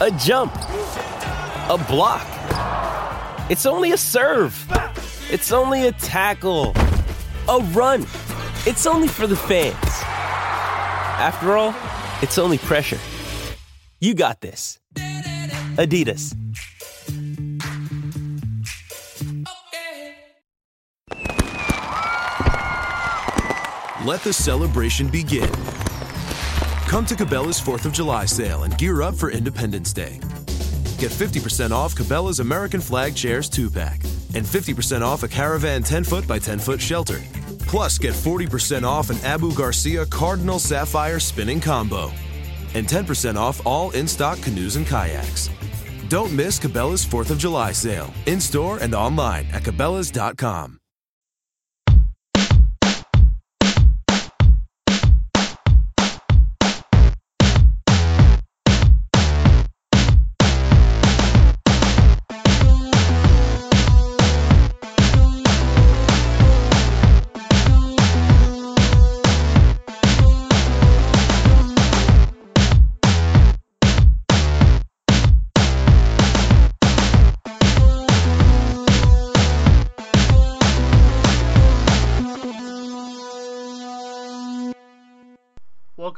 a jump, a block. It's only a serve. It's only a tackle, a run. It's only for the fans. After all, it's only pressure. You got this. Adidas. Let the celebration begin. Come to Cabela's 4th of July sale and gear up for Independence Day. Get 50% off Cabela's American Flag Chairs 2 pack and 50% off a Caravan 10 foot by 10 foot shelter. Plus, get 40% off an Abu Garcia Cardinal Sapphire spinning combo and 10% off all in stock canoes and kayaks. Don't miss Cabela's 4th of July sale in store and online at Cabela's.com.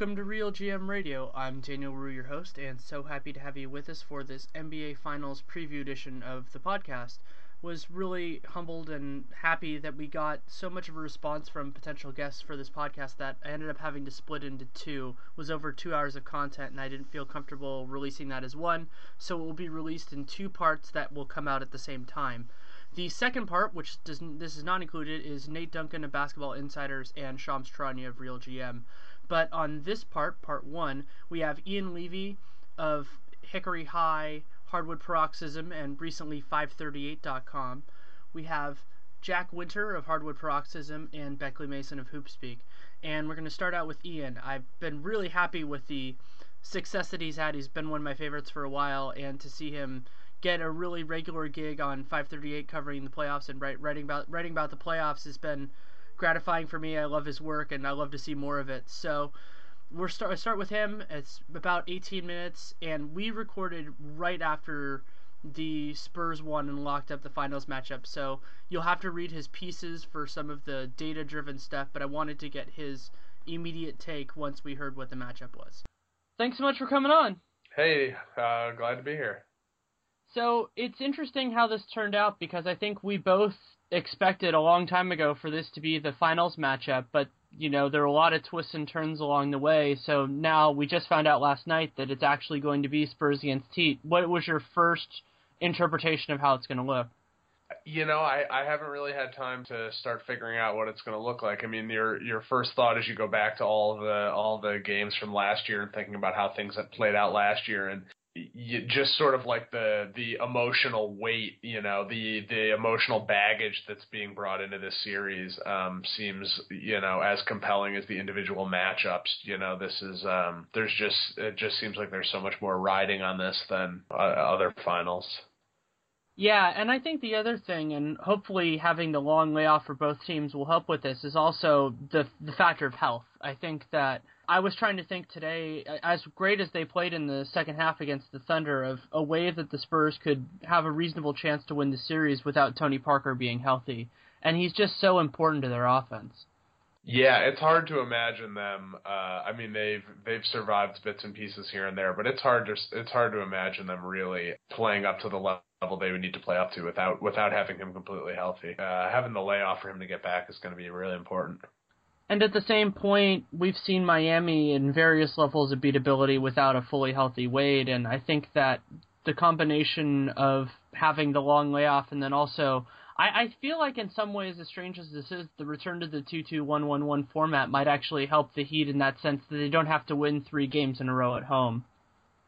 Welcome to Real GM Radio. I'm Daniel Leroux, your host, and so happy to have you with us for this NBA Finals preview edition of the podcast. Was really humbled and happy that we got so much of a response from potential guests for this podcast that I ended up having to split into two. It was over two hours of content, and I didn't feel comfortable releasing that as one, so it will be released in two parts that will come out at the same time. The second part, which does, this is not included, is Nate Duncan of Basketball Insiders and Shams Charania of Real GM. But on this part, part one, we have Ian Levy of Hickory High, Hardwood Paroxysm, and recently 538.com. We have Jack Winter of Hardwood Paroxysm and Beckley Mason of Hoopspeak. And we're going to start out with Ian. I've been really happy with the success that he's had. He's been one of my favorites for a while, and to see him get a really regular gig on 538 covering the playoffs and write, writing about writing about the playoffs has been gratifying for me. I love his work and I love to see more of it. So we're start start with him. It's about 18 minutes, and we recorded right after the Spurs won and locked up the finals matchup. So you'll have to read his pieces for some of the data-driven stuff. But I wanted to get his immediate take once we heard what the matchup was. Thanks so much for coming on. Hey, uh, glad to be here. So it's interesting how this turned out because I think we both expected a long time ago for this to be the finals matchup, but you know there were a lot of twists and turns along the way. So now we just found out last night that it's actually going to be Spurs against Heat. What was your first interpretation of how it's going to look? You know, I, I haven't really had time to start figuring out what it's going to look like. I mean, your your first thought is you go back to all the all the games from last year and thinking about how things had played out last year, and you, just sort of like the the emotional weight, you know, the the emotional baggage that's being brought into this series um, seems, you know, as compelling as the individual matchups. You know, this is um, there's just it just seems like there's so much more riding on this than uh, other finals. Yeah, and I think the other thing, and hopefully having the long layoff for both teams will help with this, is also the the factor of health. I think that I was trying to think today, as great as they played in the second half against the Thunder, of a way that the Spurs could have a reasonable chance to win the series without Tony Parker being healthy. And he's just so important to their offense. Yeah, it's hard to imagine them. Uh, I mean, they've they've survived bits and pieces here and there, but it's hard to it's hard to imagine them really playing up to the level they would need to play up to without without having him completely healthy. Uh, having the layoff for him to get back is going to be really important. And at the same point, we've seen Miami in various levels of beatability without a fully healthy Wade, and I think that the combination of having the long layoff and then also I, I feel like in some ways, as strange as this is, the return to the two-two-one-one-one format might actually help the Heat in that sense that they don't have to win three games in a row at home.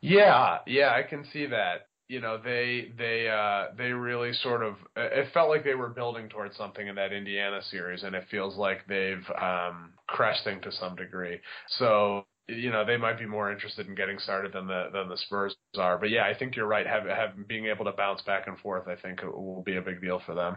Yeah, yeah, I can see that. You know, they they uh they really sort of it felt like they were building towards something in that Indiana series and it feels like they've um cresting to some degree. So you know they might be more interested in getting started than the than the Spurs are. But yeah, I think you're right. Have, have being able to bounce back and forth, I think will be a big deal for them.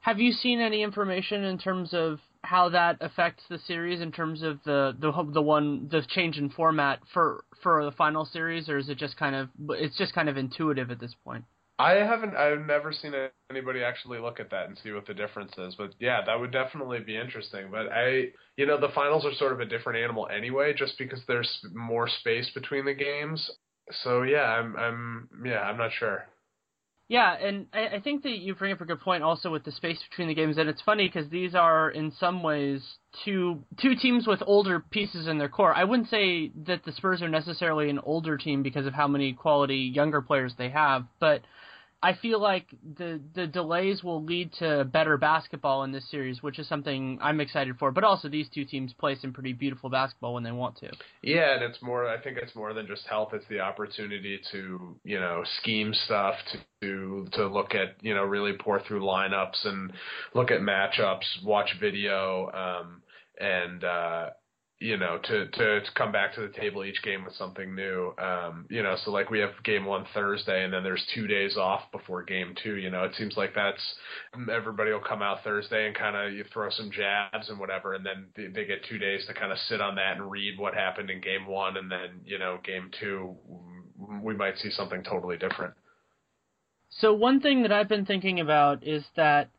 Have you seen any information in terms of how that affects the series in terms of the the the one the change in format for for the final series, or is it just kind of it's just kind of intuitive at this point? I haven't. I've never seen anybody actually look at that and see what the difference is. But yeah, that would definitely be interesting. But I, you know, the finals are sort of a different animal anyway, just because there's more space between the games. So yeah, I'm, I'm, yeah, I'm not sure. Yeah, and I, I think that you bring up a good point also with the space between the games, and it's funny because these are in some ways two two teams with older pieces in their core. I wouldn't say that the Spurs are necessarily an older team because of how many quality younger players they have, but I feel like the the delays will lead to better basketball in this series, which is something I'm excited for. But also, these two teams play some pretty beautiful basketball when they want to. Yeah, and it's more. I think it's more than just health. It's the opportunity to you know scheme stuff to to look at you know really pour through lineups and look at matchups, watch video, um, and uh, you know, to, to, to come back to the table each game with something new. Um, you know, so like we have game one Thursday and then there's two days off before game two, you know, it seems like that's everybody will come out Thursday and kind of you throw some jabs and whatever. And then they, they get two days to kind of sit on that and read what happened in game one. And then, you know, game two, we might see something totally different. So one thing that I've been thinking about is that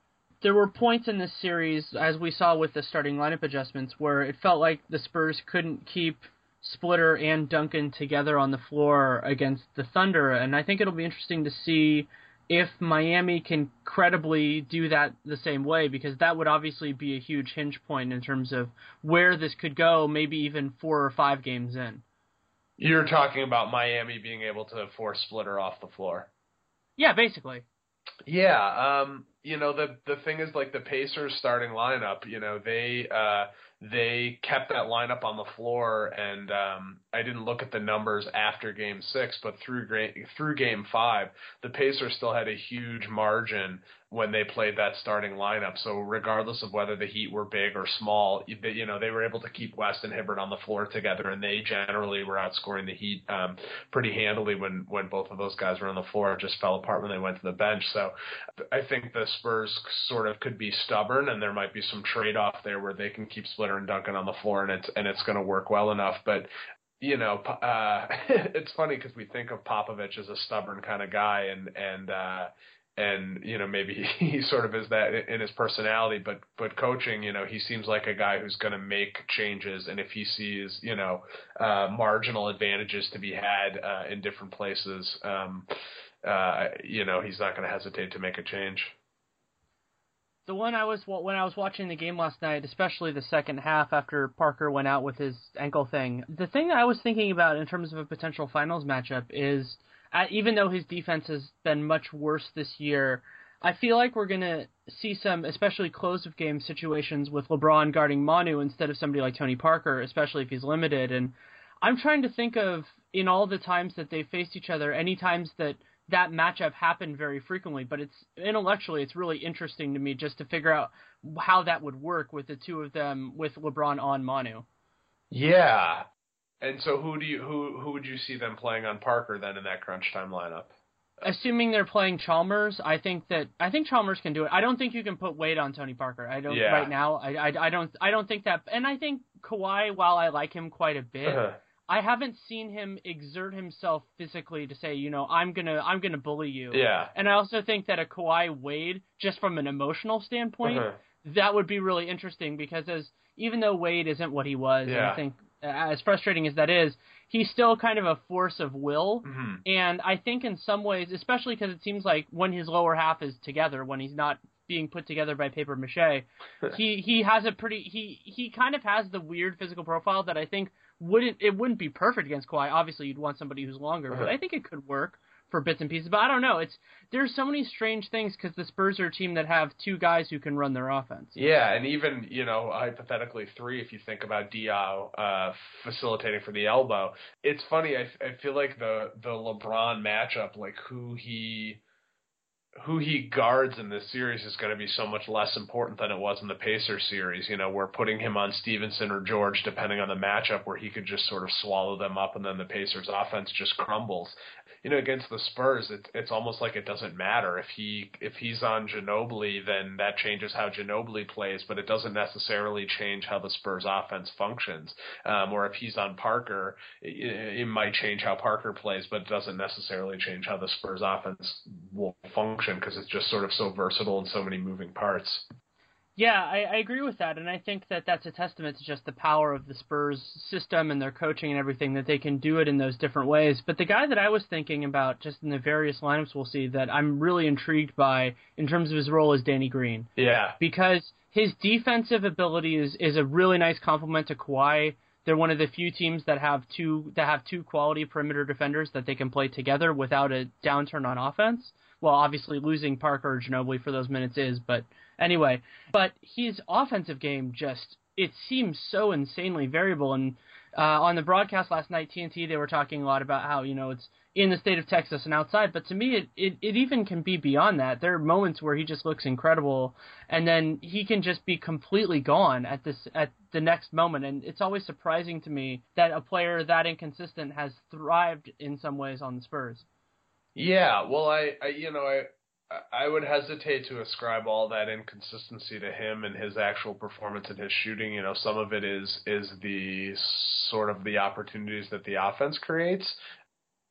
there were points in this series, as we saw with the starting lineup adjustments, where it felt like the Spurs couldn't keep Splitter and Duncan together on the floor against the Thunder, and I think it'll be interesting to see if Miami can credibly do that the same way, because that would obviously be a huge hinge point in terms of where this could go, maybe even four or five games in. You're talking about Miami being able to force Splitter off the floor. Yeah, basically. Yeah, um, you know the the thing is like the Pacers starting lineup. You know they uh, they kept that lineup on the floor, and um, I didn't look at the numbers after Game Six, but through through Game Five, the Pacers still had a huge margin when they played that starting lineup. So regardless of whether the Heat were big or small, you know they were able to keep West and Hibbert on the floor together, and they generally were outscoring the Heat um, pretty handily when when both of those guys were on the floor. It just fell apart when they went to the bench. So I think the Spurs sort of could be stubborn, and there might be some trade off there where they can keep Splitter and Duncan on the floor, and it's and it's going to work well enough. But you know, uh, it's funny because we think of Popovich as a stubborn kind of guy, and and uh, and you know maybe he sort of is that in his personality but but coaching you know he seems like a guy who's going to make changes and if he sees you know uh marginal advantages to be had uh in different places um uh you know he's not going to hesitate to make a change the one I was when I was watching the game last night, especially the second half after Parker went out with his ankle thing. The thing I was thinking about in terms of a potential finals matchup is uh, even though his defense has been much worse this year, I feel like we're to see some, especially close of game situations with LeBron guarding Manu instead of somebody like Tony Parker, especially if he's limited. And I'm trying to think of in all the times that they faced each other, any times that that matchup happened very frequently. But it's intellectually, it's really interesting to me just to figure out how that would work with the two of them with LeBron on Manu. Yeah, and so who do you who who would you see them playing on Parker then in that crunch time lineup? Assuming they're playing Chalmers, I think that I think Chalmers can do it. I don't think you can put weight on Tony Parker. I don't yeah. right now. I, I I don't I don't think that. And I think Kawhi, while I like him quite a bit, uh-huh. I haven't seen him exert himself physically to say, you know, I'm gonna I'm gonna bully you. Yeah. And I also think that a Kawhi Wade, just from an emotional standpoint, uh-huh. that would be really interesting because as even though Wade isn't what he was, yeah. I think as frustrating as that is, he's still kind of a force of will. Mm-hmm. And I think in some ways, especially because it seems like when his lower half is together, when he's not being put together by paper mache, he he has a pretty he he kind of has the weird physical profile that I think wouldn't it wouldn't be perfect against Kawhi. Obviously, you'd want somebody who's longer, uh-huh. but I think it could work for bits and pieces. But I don't know. It's there's so many strange things because the Spurs are a team that have two guys who can run their offense. Yeah, and even you know hypothetically three if you think about Diaw uh, facilitating for the elbow. It's funny. I, I feel like the the LeBron matchup, like who he who he guards in this series is going to be so much less important than it was in the Pacers series. You know, we're putting him on Stephenson or George, depending on the matchup, where he could just sort of swallow them up, and then the Pacers' offense just crumbles you know, against the Spurs, it's it's almost like it doesn't matter if he if he's on Ginobili, then that changes how Ginobili plays, but it doesn't necessarily change how the Spurs offense functions. Um, or if he's on Parker, it, it might change how Parker plays, but it doesn't necessarily change how the Spurs offense will function because it's just sort of so versatile and so many moving parts. Yeah, I, I agree with that, and I think that that's a testament to just the power of the Spurs system and their coaching and everything that they can do it in those different ways. But the guy that I was thinking about, just in the various lineups we'll see, that I'm really intrigued by in terms of his role is Danny Green. Yeah, because his defensive ability is is a really nice complement to Kawhi. They're one of the few teams that have two that have two quality perimeter defenders that they can play together without a downturn on offense. Well, obviously losing Parker or Ginobili for those minutes is, but Anyway, but his offensive game just it seems so insanely variable. And uh, on the broadcast last night, TNT they were talking a lot about how you know it's in the state of Texas and outside. But to me, it, it it even can be beyond that. There are moments where he just looks incredible, and then he can just be completely gone at this at the next moment. And it's always surprising to me that a player that inconsistent has thrived in some ways on the Spurs. Yeah, well, I, I you know I I would hesitate to ascribe all that inconsistency to him and his actual performance and his shooting. You know, some of it is is the sort of the opportunities that the offense creates,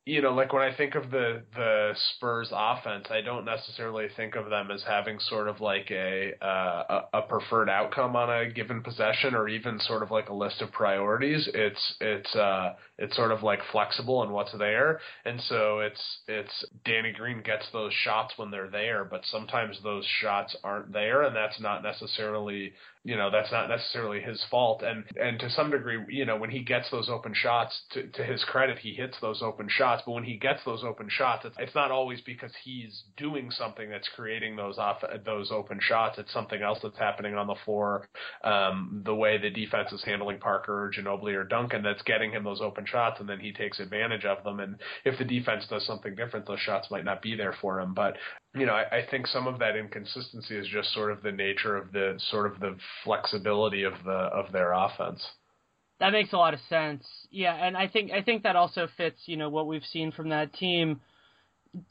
you know, like when I think of the the Spurs offense, I don't necessarily think of them as having sort of like a uh, a preferred outcome on a given possession, or even sort of like a list of priorities. It's it's uh, it's sort of like flexible in what's there, and so it's it's Danny Green gets those shots when they're there, but sometimes those shots aren't there, and that's not necessarily you know that's not necessarily his fault. And and to some degree you know when he gets those open shots to to his credit he hits those open shots. But when he gets those open shots it's, it's not always because he's doing something that's creating those off those open shots. It's something else that's happening on the floor um the way the defense is handling Parker or Ginobili or Duncan that's getting him those open shots and then he takes advantage of them. And if the defense does something different those shots might not be there for him. But you know, I, I think some of that inconsistency is just sort of the nature of the sort of the flexibility of the of their offense. That makes a lot of sense. Yeah, and I think I think that also fits, you know, what we've seen from that team.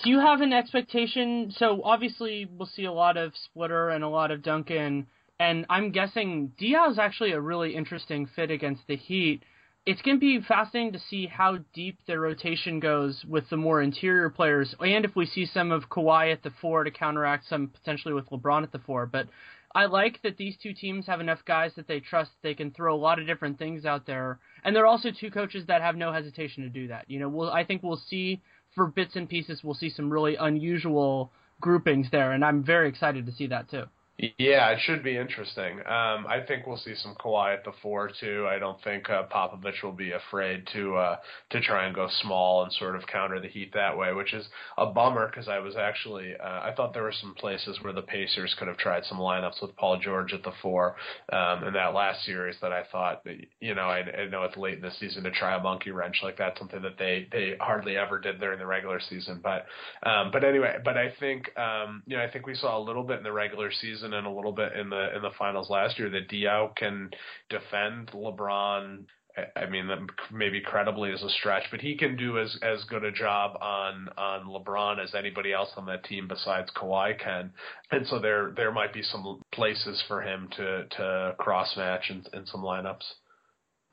Do you have an expectation? So obviously we'll see a lot of Splitter and a lot of Duncan, and I'm guessing Diaw is actually a really interesting fit against the Heat it's going to be fascinating to see how deep their rotation goes with the more interior players, and if we see some of Kawhi at the four to counteract some potentially with LeBron at the four. But I like that these two teams have enough guys that they trust they can throw a lot of different things out there, and they're also two coaches that have no hesitation to do that. You know, we'll, I think we'll see for bits and pieces, we'll see some really unusual groupings there, and I'm very excited to see that too. Yeah, it should be interesting. Um, I think we'll see some Kawhi at the four too. I don't think uh, Popovich will be afraid to uh, to try and go small and sort of counter the Heat that way, which is a bummer because I was actually uh, I thought there were some places where the Pacers could have tried some lineups with Paul George at the four um, in that last series that I thought you know I, I know it's late in the season to try a monkey wrench like that, something that they they hardly ever did during the regular season, but um, but anyway, but I think um, you know I think we saw a little bit in the regular season season and a little bit in the in the finals last year that Diaw can defend LeBron. I mean, maybe credibly as a stretch, but he can do as as good a job on on LeBron as anybody else on that team besides Kawhi can, and so there there might be some places for him to to cross match in, in some lineups.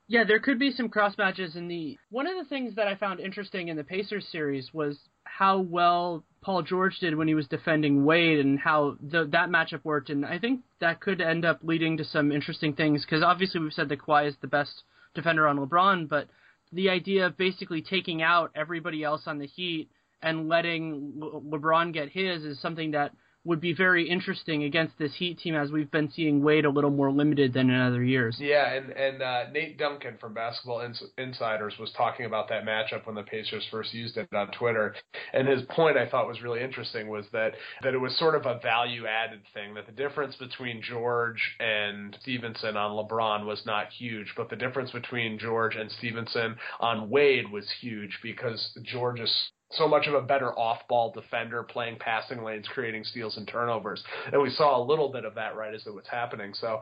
Yeah, there could be some cross matches in the. One of the things that I found interesting in the Pacers series was how well Paul George did when he was defending Wade and how the, that matchup worked. And I think that could end up leading to some interesting things because obviously we've said that Kawhi is the best defender on LeBron, but the idea of basically taking out everybody else on the Heat and letting Le- LeBron get his is something that would be very interesting against this Heat team, as we've been seeing Wade a little more limited than in other years. Yeah, and and uh, Nate Duncan from Basketball Ins- Insiders was talking about that matchup when the Pacers first used it on Twitter, and his point I thought was really interesting was that that it was sort of a value added thing that the difference between George and Stephenson on LeBron was not huge, but the difference between George and Stephenson on Wade was huge because George is so much of a better off-ball defender, playing passing lanes, creating steals and turnovers. And we saw a little bit of that right as it was happening. So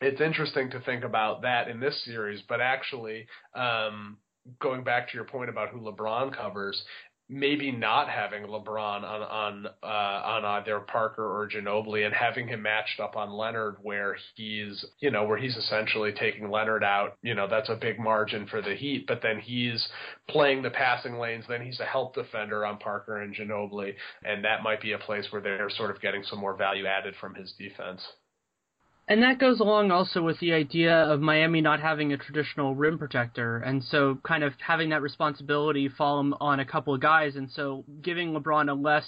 it's interesting to think about that in this series. But actually, um, going back to your point about who LeBron covers, maybe not having LeBron on on uh, on either Parker or Ginobili and having him matched up on Leonard where he's you know where he's essentially taking Leonard out you know that's a big margin for the Heat. But then he's playing the passing lanes. Then he's a help defender on Parker and Ginobili. And that might be a place where they're sort of getting some more value added from his defense. And that goes along also with the idea of Miami not having a traditional rim protector, and so kind of having that responsibility fall on a couple of guys, and so giving LeBron a less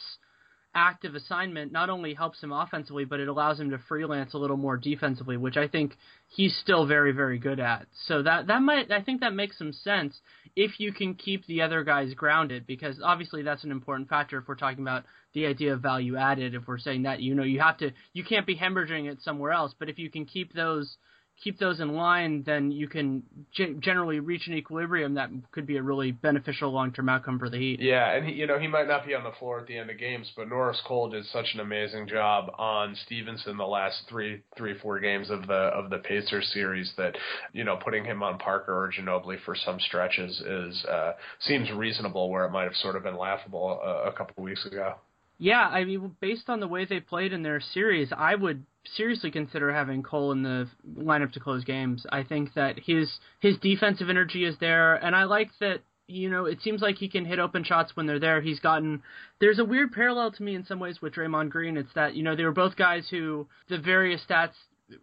active assignment not only helps him offensively, but it allows him to freelance a little more defensively, which I think he's still very, very good at. So that that might I think that makes some sense if you can keep the other guys grounded, because obviously that's an important factor if we're talking about the idea of value added. If we're saying that you know you have to you can't be hemorrhaging it somewhere else, but if you can keep those keep those in line, then you can g- generally reach an equilibrium that could be a really beneficial long-term outcome for the Heat. Yeah, and he, you know he might not be on the floor at the end of games, but Norris Cole did such an amazing job on Stephenson the last three, three, four games of the of the Pacers series that you know putting him on Parker or Ginobili for some stretches is uh, seems reasonable where it might have sort of been laughable a, a couple weeks ago. Yeah, I mean, based on the way they played in their series, I would seriously consider having Cole in the lineup to close games. I think that his his defensive energy is there, and I like that. You know, it seems like he can hit open shots when they're there. He's gotten there's a weird parallel to me in some ways with Draymond Green. It's that you know they were both guys who the various stats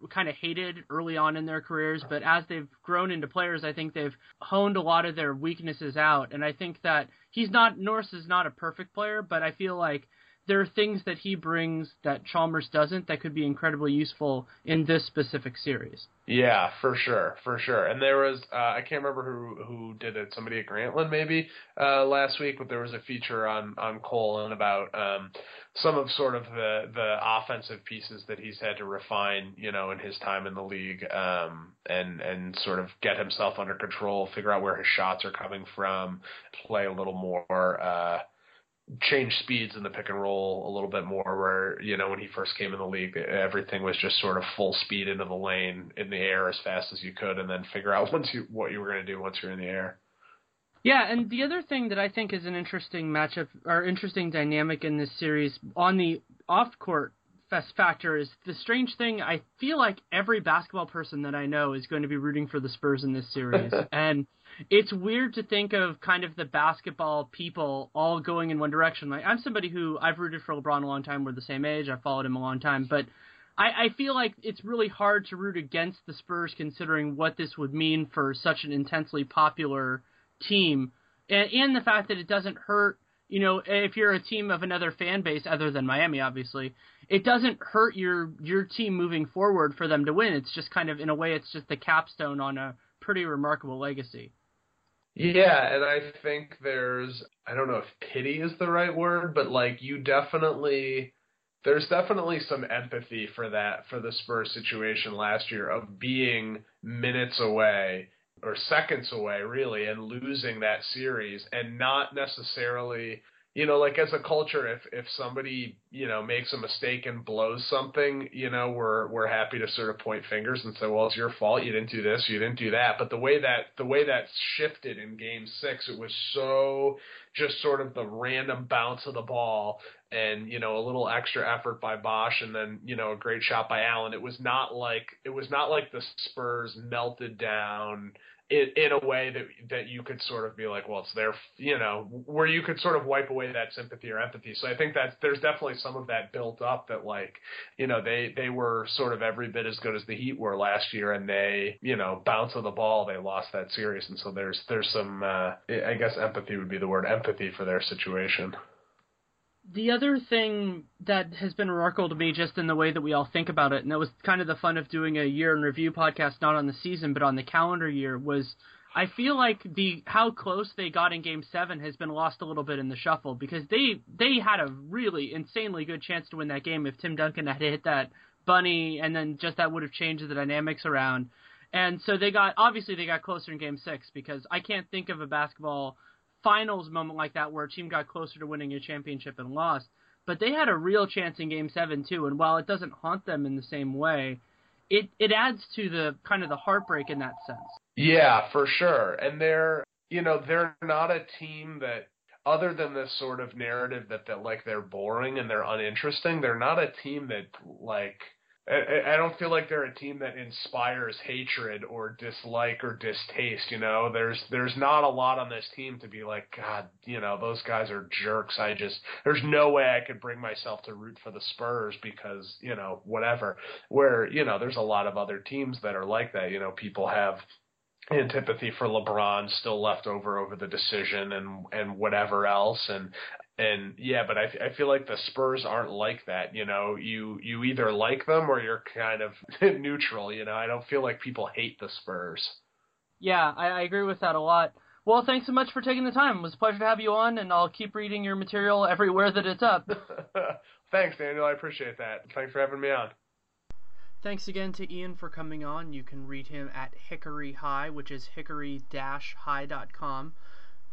kind of hated early on in their careers, but as they've grown into players, I think they've honed a lot of their weaknesses out. And I think that he's not Norris is not a perfect player, but I feel like there are things that he brings that Chalmers doesn't that could be incredibly useful in this specific series. Yeah, for sure, for sure. And there was uh, I can't remember who who did it. Somebody at Grantland maybe uh, last week, but there was a feature on on Cole and about um, some of sort of the the offensive pieces that he's had to refine, you know, in his time in the league, um, and and sort of get himself under control, figure out where his shots are coming from, play a little more. Uh, change speeds in the pick and roll a little bit more where you know when he first came in the league everything was just sort of full speed into the lane in the air as fast as you could and then figure out once you what you were going to do once you're in the air. Yeah and the other thing that i think is an interesting matchup or interesting dynamic in this series on the off court factor is the strange thing i feel like every basketball person that i know is going to be rooting for the spurs in this series. And it's weird to think of kind of the basketball people all going in one direction. Like I'm somebody who I've rooted for LeBron a long time. We're the same age. I've followed him a long time, but I, I feel like it's really hard to root against the Spurs considering what this would mean for such an intensely popular team, and, and the fact that it doesn't hurt. You know, if you're a team of another fan base other than Miami, obviously, it doesn't hurt your your team moving forward for them to win. It's just kind of in a way, it's just the capstone on a pretty remarkable legacy. Yeah, and I think there's I don't know if pity is the right word, but like you definitely there's definitely some empathy for that for the Spurs situation last year of being minutes away or seconds away really and losing that series and not necessarily you know, like as a culture, if if somebody you know makes a mistake and blows something, you know, we're we're happy to sort of point fingers and say, well, it's your fault. You didn't do this. You didn't do that. But the way that the way that shifted in Game Six, it was so just sort of the random bounce of the ball and you know a little extra effort by Bosh and then you know a great shot by Allen. It was not like it was not like the Spurs melted down in, in a way that that you could sort of be like, well, it's their, you know, where you could sort of wipe away that sympathy or empathy. So I think that there's definitely some of that built up that like, you know, they they were sort of every bit as good as the Heat were last year, and they, you know, bounce of the ball, they lost that series, and so there's there's some, uh, I guess empathy would be the word, empathy for their situation. The other thing that has been remarkable to me, just in the way that we all think about it, and that was kind of the fun of doing a year in review podcast, not on the season but on the calendar year, was I feel like the how close they got in Game Seven has been lost a little bit in the shuffle because they they had a really insanely good chance to win that game if Tim Duncan had hit that bunny, and then just that would have changed the dynamics around. And so they got obviously they got closer in Game Six because I can't think of a basketball finals moment like that where a team got closer to winning a championship and lost. But they had a real chance in Game Seven too, and while it doesn't haunt them in the same way, it it adds to the kind of the heartbreak in that sense. Yeah, for sure. And they're you know they're not a team that other than this sort of narrative that that like they're boring and they're uninteresting. They're not a team that like I, I don't feel like they're a team that inspires hatred or dislike or distaste. You know, there's there's not a lot on this team to be like, God, you know, those guys are jerks. I just there's no way I could bring myself to root for the Spurs because you know whatever. Where you know there's a lot of other teams that are like that. You know, people have antipathy for LeBron still left over over the decision and and whatever else and and yeah, but I, I feel like the Spurs aren't like that. You know, you you either like them or you're kind of neutral. You know, I don't feel like people hate the Spurs. Yeah, I, I agree with that a lot. Well, thanks so much for taking the time. It was a pleasure to have you on, and I'll keep reading your material everywhere that it's up. thanks, Daniel. I appreciate that. Thanks for having me on. Thanks again to Ian for coming on. You can read him at Hickory High, which is hickory-high.com.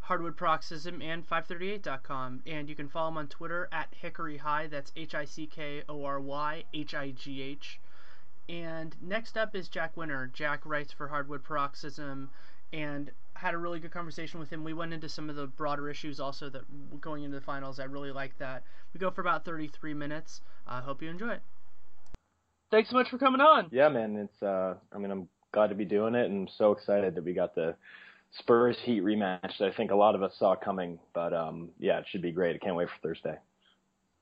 Hardwood Paroxysm, and 538.com. And you can follow him on Twitter at Hickory High. That's H I C K O R Y H I G H. And next up is Jack Winter. Jack writes for Hardwood Paroxysm and had a really good conversation with him. We went into some of the broader issues also that going into the finals. I really like that. We go for about 33 minutes. I uh, hope you enjoy it. Thanks so much for coming on. Yeah, man. It's uh I mean I'm glad to be doing it and I'm so excited that we got the Spurs Heat rematch that I think a lot of us saw coming. But um, yeah, it should be great. I can't wait for Thursday.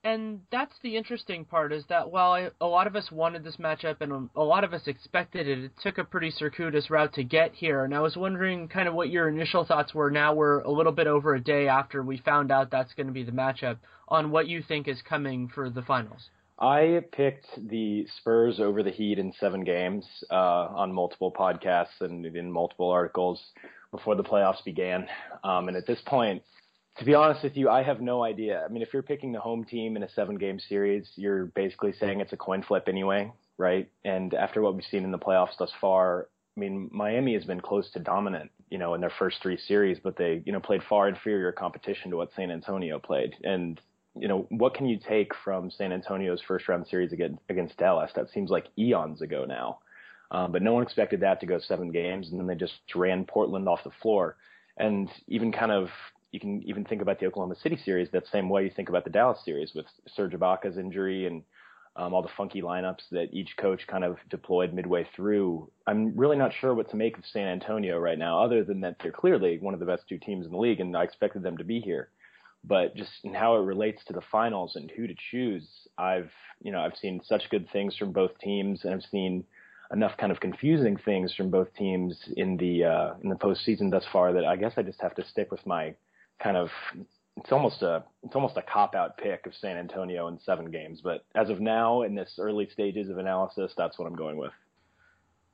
And that's the interesting part is that while I, a lot of us wanted this matchup and a lot of us expected it, it took a pretty circuitous route to get here. And I was wondering kind of what your initial thoughts were. Now we're a little bit over a day after we found out that's going to be the matchup on what you think is coming for the finals. I picked the Spurs over the Heat in seven games uh, on multiple podcasts and in multiple articles before the playoffs began. Um, and at this point, to be honest with you, I have no idea. I mean, if you're picking the home team in a seven game series, you're basically saying it's a coin flip anyway, right? And after what we've seen in the playoffs thus far, I mean, Miami has been close to dominant, you know, in their first three series, but they, you know, played far inferior competition to what San Antonio played. And, you know, what can you take from San Antonio's first round series against, against Dallas? That seems like eons ago now. Um, but no one expected that to go seven games, and then they just ran Portland off the floor. And even kind of, you can even think about the Oklahoma City series that same way you think about the Dallas series with Serge Ibaka's injury and um, all the funky lineups that each coach kind of deployed midway through. I'm really not sure what to make of San Antonio right now, other than that they're clearly one of the best two teams in the league, and I expected them to be here. But just in how it relates to the finals and who to choose, I've you know I've seen such good things from both teams, and I've seen enough kind of confusing things from both teams in the uh, in the postseason thus far that I guess I just have to stick with my kind of it's almost a it's almost a cop out pick of San Antonio in seven games. But as of now, in this early stages of analysis, that's what I'm going with.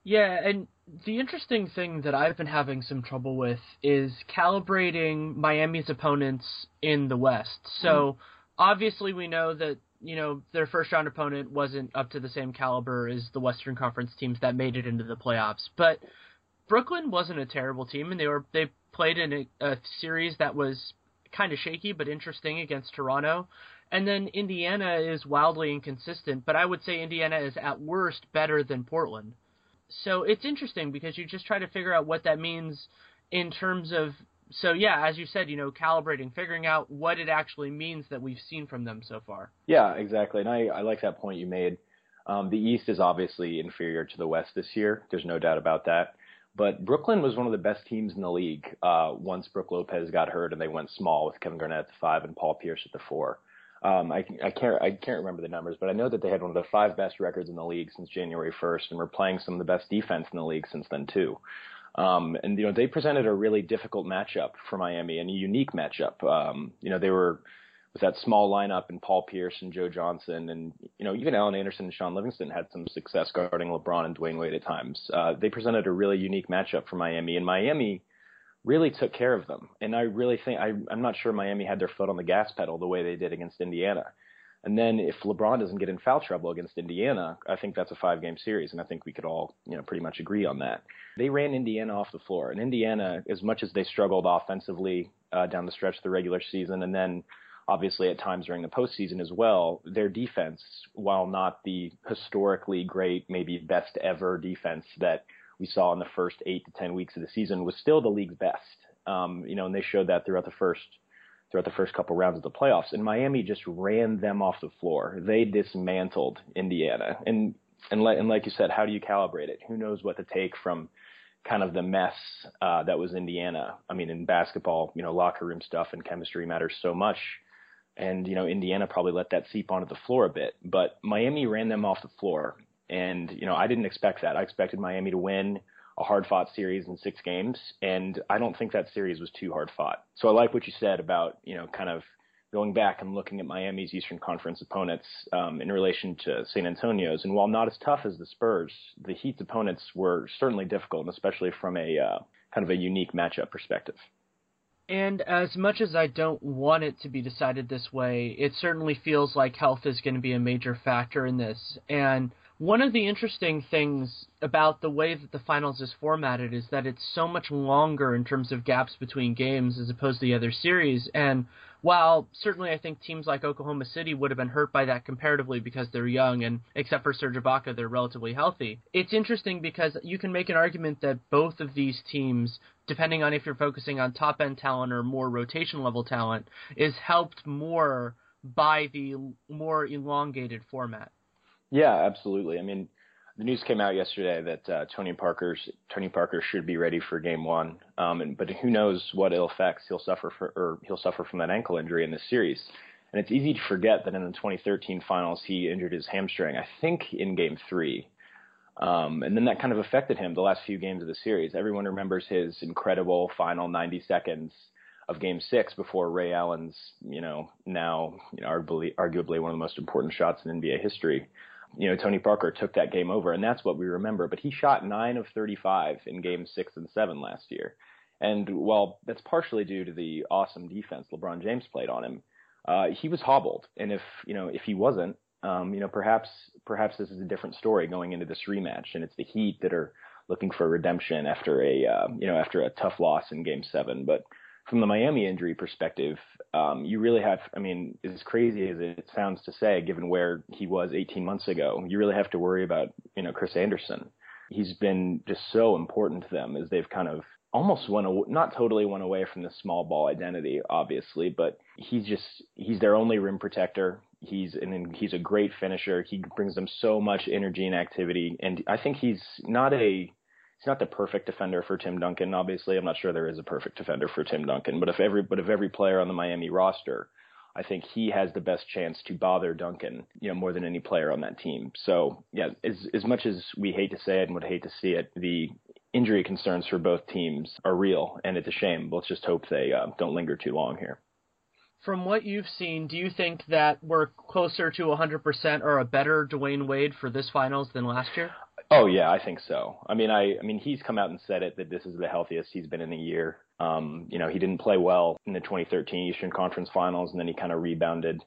Yeah, and the interesting thing that I've been having some trouble with is calibrating Miami's opponents in the West. So mm. obviously we know that you know, their first round opponent wasn't up to the same caliber as the Western Conference teams that made it into the playoffs. But Brooklyn wasn't a terrible team, and they were they played in a, a series that was kind of shaky but interesting against Toronto. And then Indiana is wildly inconsistent, but I would say Indiana is at worst better than Portland. So it's interesting because you just try to figure out what that means in terms of so yeah, as you said, you know, calibrating, figuring out what it actually means that we've seen from them so far. Yeah, exactly, and I, I like that point you made. Um, the East is obviously inferior to the West this year. There's no doubt about that. But Brooklyn was one of the best teams in the league uh, once Brook Lopez got hurt and they went small with Kevin Garnett at the five and Paul Pierce at the four. Um, I, I can't I can't remember the numbers, but I know that they had one of the five best records in the league since January 1st, and were playing some of the best defense in the league since then too. Um, and you know they presented a really difficult matchup for Miami and a unique matchup. Um, you know they were with that small lineup and Paul Pierce and Joe Johnson and you know even Alan Anderson and Shaun Livingston had some success guarding LeBron and Dwyane Wade at times. Uh, they presented a really unique matchup for Miami, and Miami really took care of them. And I really think I, I'm not sure Miami had their foot on the gas pedal the way they did against Indiana. And then if LeBron doesn't get in foul trouble against Indiana, I think that's a five game series, and I think we could all, you know, pretty much agree on that. They ran Indiana off the floor, and Indiana, as much as they struggled offensively uh, down the stretch of the regular season, and then obviously at times during the postseason as well, their defense, while not the historically great, maybe best ever defense that we saw in the first eight to ten weeks of the season, was still the league's best. Um, you know, and they showed that throughout the first throughout the first couple rounds of the playoffs. And Miami just ran them off the floor. They dismantled Indiana. And and, and like you said, how do you calibrate it? Who knows what to take from kind of the mess uh, that was Indiana? I mean, in basketball, you know, locker room stuff and chemistry matters so much. And you know, Indiana probably let that seep onto the floor a bit, but Miami ran them off the floor. And you know, I didn't expect that. I expected Miami to win a hard fought series in six games, and I don't think that series was too hard fought. So I like what you said about you know kind of going back and looking at Miami's Eastern Conference opponents um, in relation to San Antonio's, and while not as tough as the Spurs, the Heat's opponents were certainly difficult, especially from a uh, kind of a unique matchup perspective. And as much as I don't want it to be decided this way, it certainly feels like health is going to be a major factor in this. And one of the interesting things about the way that the finals is formatted is that it's so much longer in terms of gaps between games as opposed to the other series. And while certainly I think teams like Oklahoma City would have been hurt by that comparatively because they're young and except for Serge Ibaka, they're relatively healthy. It's interesting because you can make an argument that both of these teams, depending on if you're focusing on top end talent or more rotation level talent, is helped more by the more elongated format. Yeah, absolutely. I mean, the news came out yesterday that uh, Tony Parker's Tony Parker should be ready for Game One, um, and, but who knows what ill effects he'll suffer for, or he'll suffer from that ankle injury in this series. And it's easy to forget that in the 2013 finals he injured his hamstring, I think in Game Three, um, and then that kind of affected him the last few games of the series. Everyone remembers his incredible final 90 seconds of Game Six before Ray Allen's, you know, now you know, arguably, arguably one of the most important shots in NBA history you know, Tony Parker took that game over, and that's what we remember. But he shot nine of 35 in games six and seven last year. And while that's partially due to the awesome defense LeBron James played on him, uh, he was hobbled. And if, you know, if he wasn't, um, you know, perhaps, perhaps this is a different story going into this rematch. And it's the Heat that are looking for redemption after a, uh, you know, after a tough loss in game seven. But from the Miami injury perspective, um, you really have, I mean, as crazy as it sounds to say, given where he was 18 months ago, you really have to worry about, you know, Chris Andersen. He's been just so important to them as they've kind of almost went, not totally went away from the small ball identity, obviously, but he's just, he's their only rim protector. He's, and he's a great finisher. He brings them so much energy and activity. And I think he's not a, he's not the perfect defender for Tim Duncan. Obviously, I'm not sure there is a perfect defender for Tim Duncan, but if every but if every player on the Miami roster, I think he has the best chance to bother Duncan, you know, more than any player on that team. So yeah, as as much as we hate to say it and would hate to see it, the injury concerns for both teams are real, and it's a shame. Let's just hope they uh, don't linger too long here. From what you've seen, do you think that we're closer to 100% or a better Dwyane Wade for this finals than last year? Oh yeah, I think so. I mean, I I mean he's come out and said it that this is the healthiest he's been in a year. Um, you know, he didn't play well in the 2013 Eastern Conference Finals, and then he kind of rebounded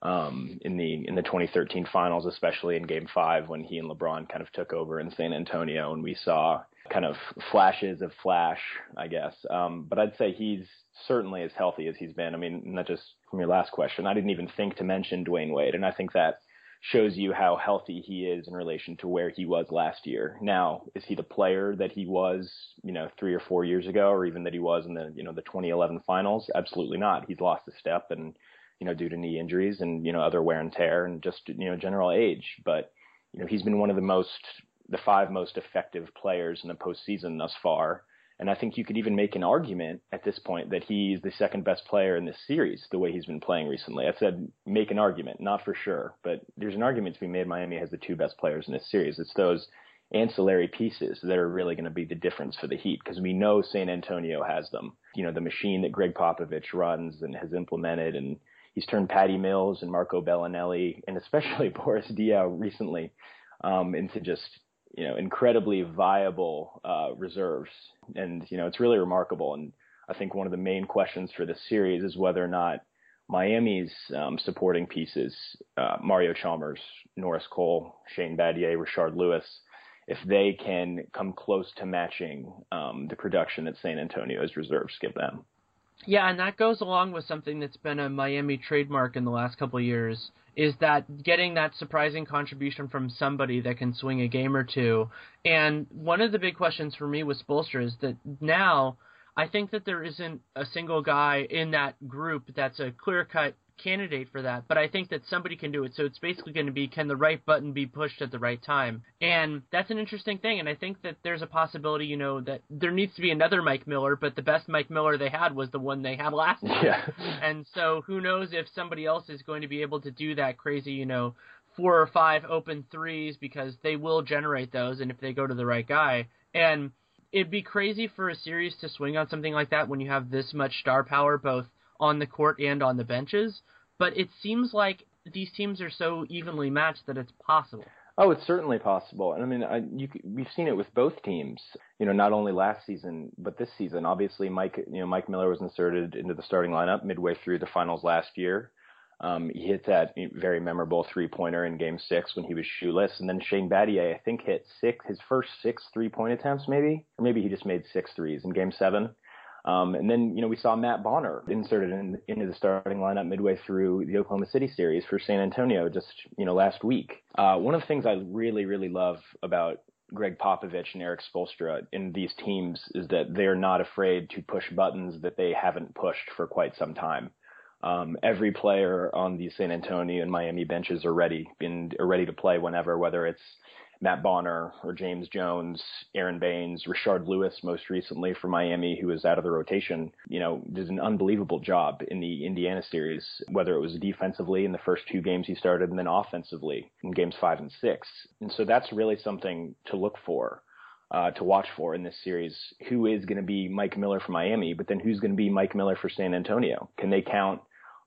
um, in the in the 2013 Finals, especially in Game Five when he and LeBron kind of took over in San Antonio, and we saw kind of flashes of Flash, I guess. Um, but I'd say he's certainly as healthy as he's been. I mean, not just from your last question. I didn't even think to mention Dwyane Wade, and I think that shows you how healthy he is in relation to where he was last year. Now, is he the player that he was, you know, three or four years ago, or even that he was in the, you know, the 2011 finals? Absolutely not. He's lost a step, and you know, due to knee injuries and you know other wear and tear and just you know general age. But you know, he's been one of the most, the five most effective players in the postseason thus far. And I think you could even make an argument at this point that he's the second best player in this series, the way he's been playing recently. I said make an argument, not for sure, but there's an argument to be made. Miami has the two best players in this series. It's those ancillary pieces that are really going to be the difference for the Heat because we know San Antonio has them. You know, the machine that Gregg Popovich runs and has implemented and he's turned Patty Mills and Marco Belinelli and especially Boris Diaw recently um, into just you know incredibly viable uh, reserves, and you know it's really remarkable. And I think one of the main questions for this series is whether or not Miami's um, supporting pieces, uh, Mario Chalmers, Norris Cole, Shane Battier, Rashard Lewis, if they can come close to matching um, the production that San Antonio's reserves give them. Yeah, and that goes along with something that's been a Miami trademark in the last couple of years is that getting that surprising contribution from somebody that can swing a game or two. And one of the big questions for me with Spoelstra is that now I think that there isn't a single guy in that group that's a clear cut candidate for that, but I think that somebody can do it. So it's basically going to be can the right button be pushed at the right time? And that's an interesting thing. And I think that there's a possibility, you know, that there needs to be another Mike Miller, but the best Mike Miller they had was the one they had last year. Yeah. And so who knows if somebody else is going to be able to do that crazy, you know, four or five open threes because they will generate those and if they go to the right guy. And it'd be crazy for a series to swing on something like that when you have this much star power both on the court and on the benches. But it seems like these teams are so evenly matched that it's possible. Oh, it's certainly possible, and I mean, I, you, we've seen it with both teams. You know, not only last season but this season. Obviously, Mike, you know, Mike Miller was inserted into the starting lineup midway through the finals last year. Um, he hit that very memorable three pointer in Game Six when he was shoeless, and then Shane Battier, I think, hit six his first six three point attempts, maybe, or maybe he just made six threes in Game Seven. Um, and then, you know, we saw Matt Bonner inserted in, into the starting lineup midway through the Oklahoma City series for San Antonio just, you know, last week. Uh, one of the things I really, really love about Gregg Popovich and Erik Spoelstra in these teams is that they're not afraid to push buttons that they haven't pushed for quite some time. Um, every player on the San Antonio and Miami benches are ready and are ready to play whenever, whether it's Matt Bonner or James Jones, Aron Baynes, Rashard Lewis, most recently for Miami, who was out of the rotation, you know, did an unbelievable job in the Indiana series, whether it was defensively in the first two games he started and then offensively in games five and six. And so that's really something to look for. Uh, to watch for in this series. Who is going to be Mike Miller for Miami, but then who's going to be Mike Miller for San Antonio? Can they count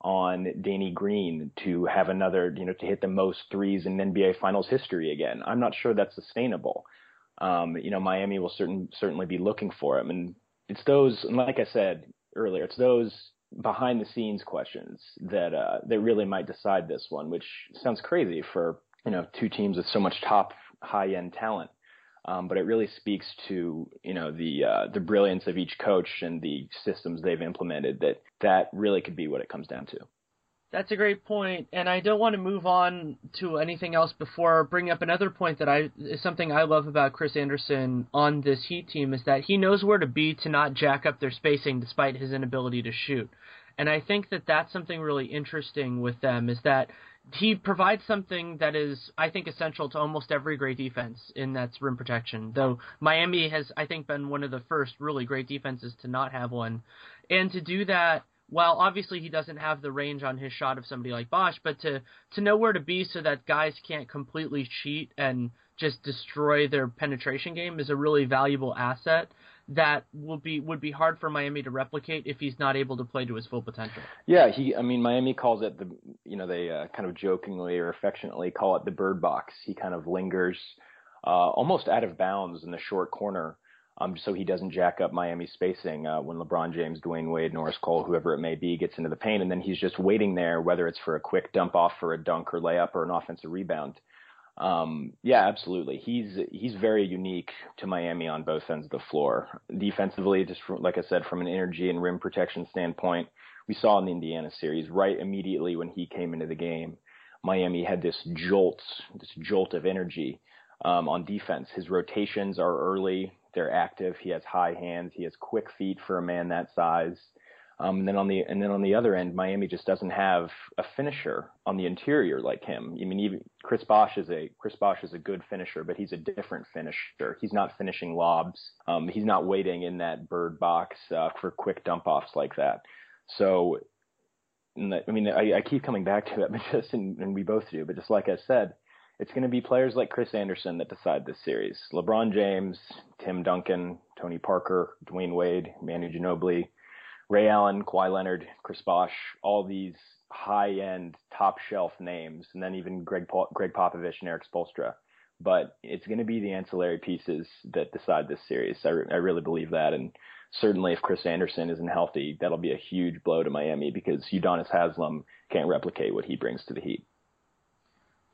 on Danny Green to have another, you know, to hit the most threes in NBA Finals history again. I'm not sure that's sustainable. Um, you know, Miami will certain certainly be looking for him, and it's those. And like I said earlier, it's those behind the scenes questions that uh, that really might decide this one, which sounds crazy for you know two teams with so much top high end talent. Um, but it really speaks to you know the uh, the brilliance of each coach and the systems they've implemented. That that really could be what it comes down to. That's a great point, and I don't want to move on to anything else before bringing up another point that I is something I love about Chris Andersen on this Heat team is that he knows where to be to not jack up their spacing despite his inability to shoot. And I think that that's something really interesting with them is that he provides something that is, I think, essential to almost every great defense, in that's rim protection. Though Miami has, I think, been one of the first really great defenses to not have one, and to do that. While obviously he doesn't have the range on his shot of somebody like Bosh, but to to know where to be so that guys can't completely cheat and just destroy their penetration game is a really valuable asset that will be would be hard for Miami to replicate if he's not able to play to his full potential. Yeah, he. I mean, Miami calls it the. You know, they uh, kind of jokingly or affectionately call it the bird box. He kind of lingers, uh, almost out of bounds in the short corner. Um, so he doesn't jack up Miami's spacing uh, when LeBron James, Dwyane Wade, Norris Cole, whoever it may be, gets into the paint, and then he's just waiting there, whether it's for a quick dump off for a dunk or layup or an offensive rebound. Um, yeah, absolutely. He's he's very unique to Miami on both ends of the floor. Defensively, just from, like I said, from an energy and rim protection standpoint, we saw in the Indiana series right immediately when he came into the game, Miami had this jolt, this jolt of energy um, on defense. His rotations are early, they're active. He has high hands. He has quick feet for a man that size. Um, and then on the and then on the other end, Miami just doesn't have a finisher on the interior like him. I mean, even Chris Bosh is a Chris Bosh is a good finisher, but he's a different finisher. He's not finishing lobs. Um, he's not waiting in that bird box uh, for quick dump offs like that. So, I mean, I, I, keep coming back to it, but just and, and we both do. But just like I said, it's going to be players like Chris Andersen that decide this series. LeBron James, Tim Duncan, Tony Parker, Dwyane Wade, Manu Ginobili Ray Allen, Kawhi Leonard, Chris Bosh, all these high-end, top-shelf names, and then even Gregg Gregg Popovich and Erik Spoelstra. But it's going to be the ancillary pieces that decide this series. I, re- I really believe that, and certainly if Chris Andersen isn't healthy, that'll be a huge blow to Miami because Udonis Haslem can't replicate what he brings to the Heat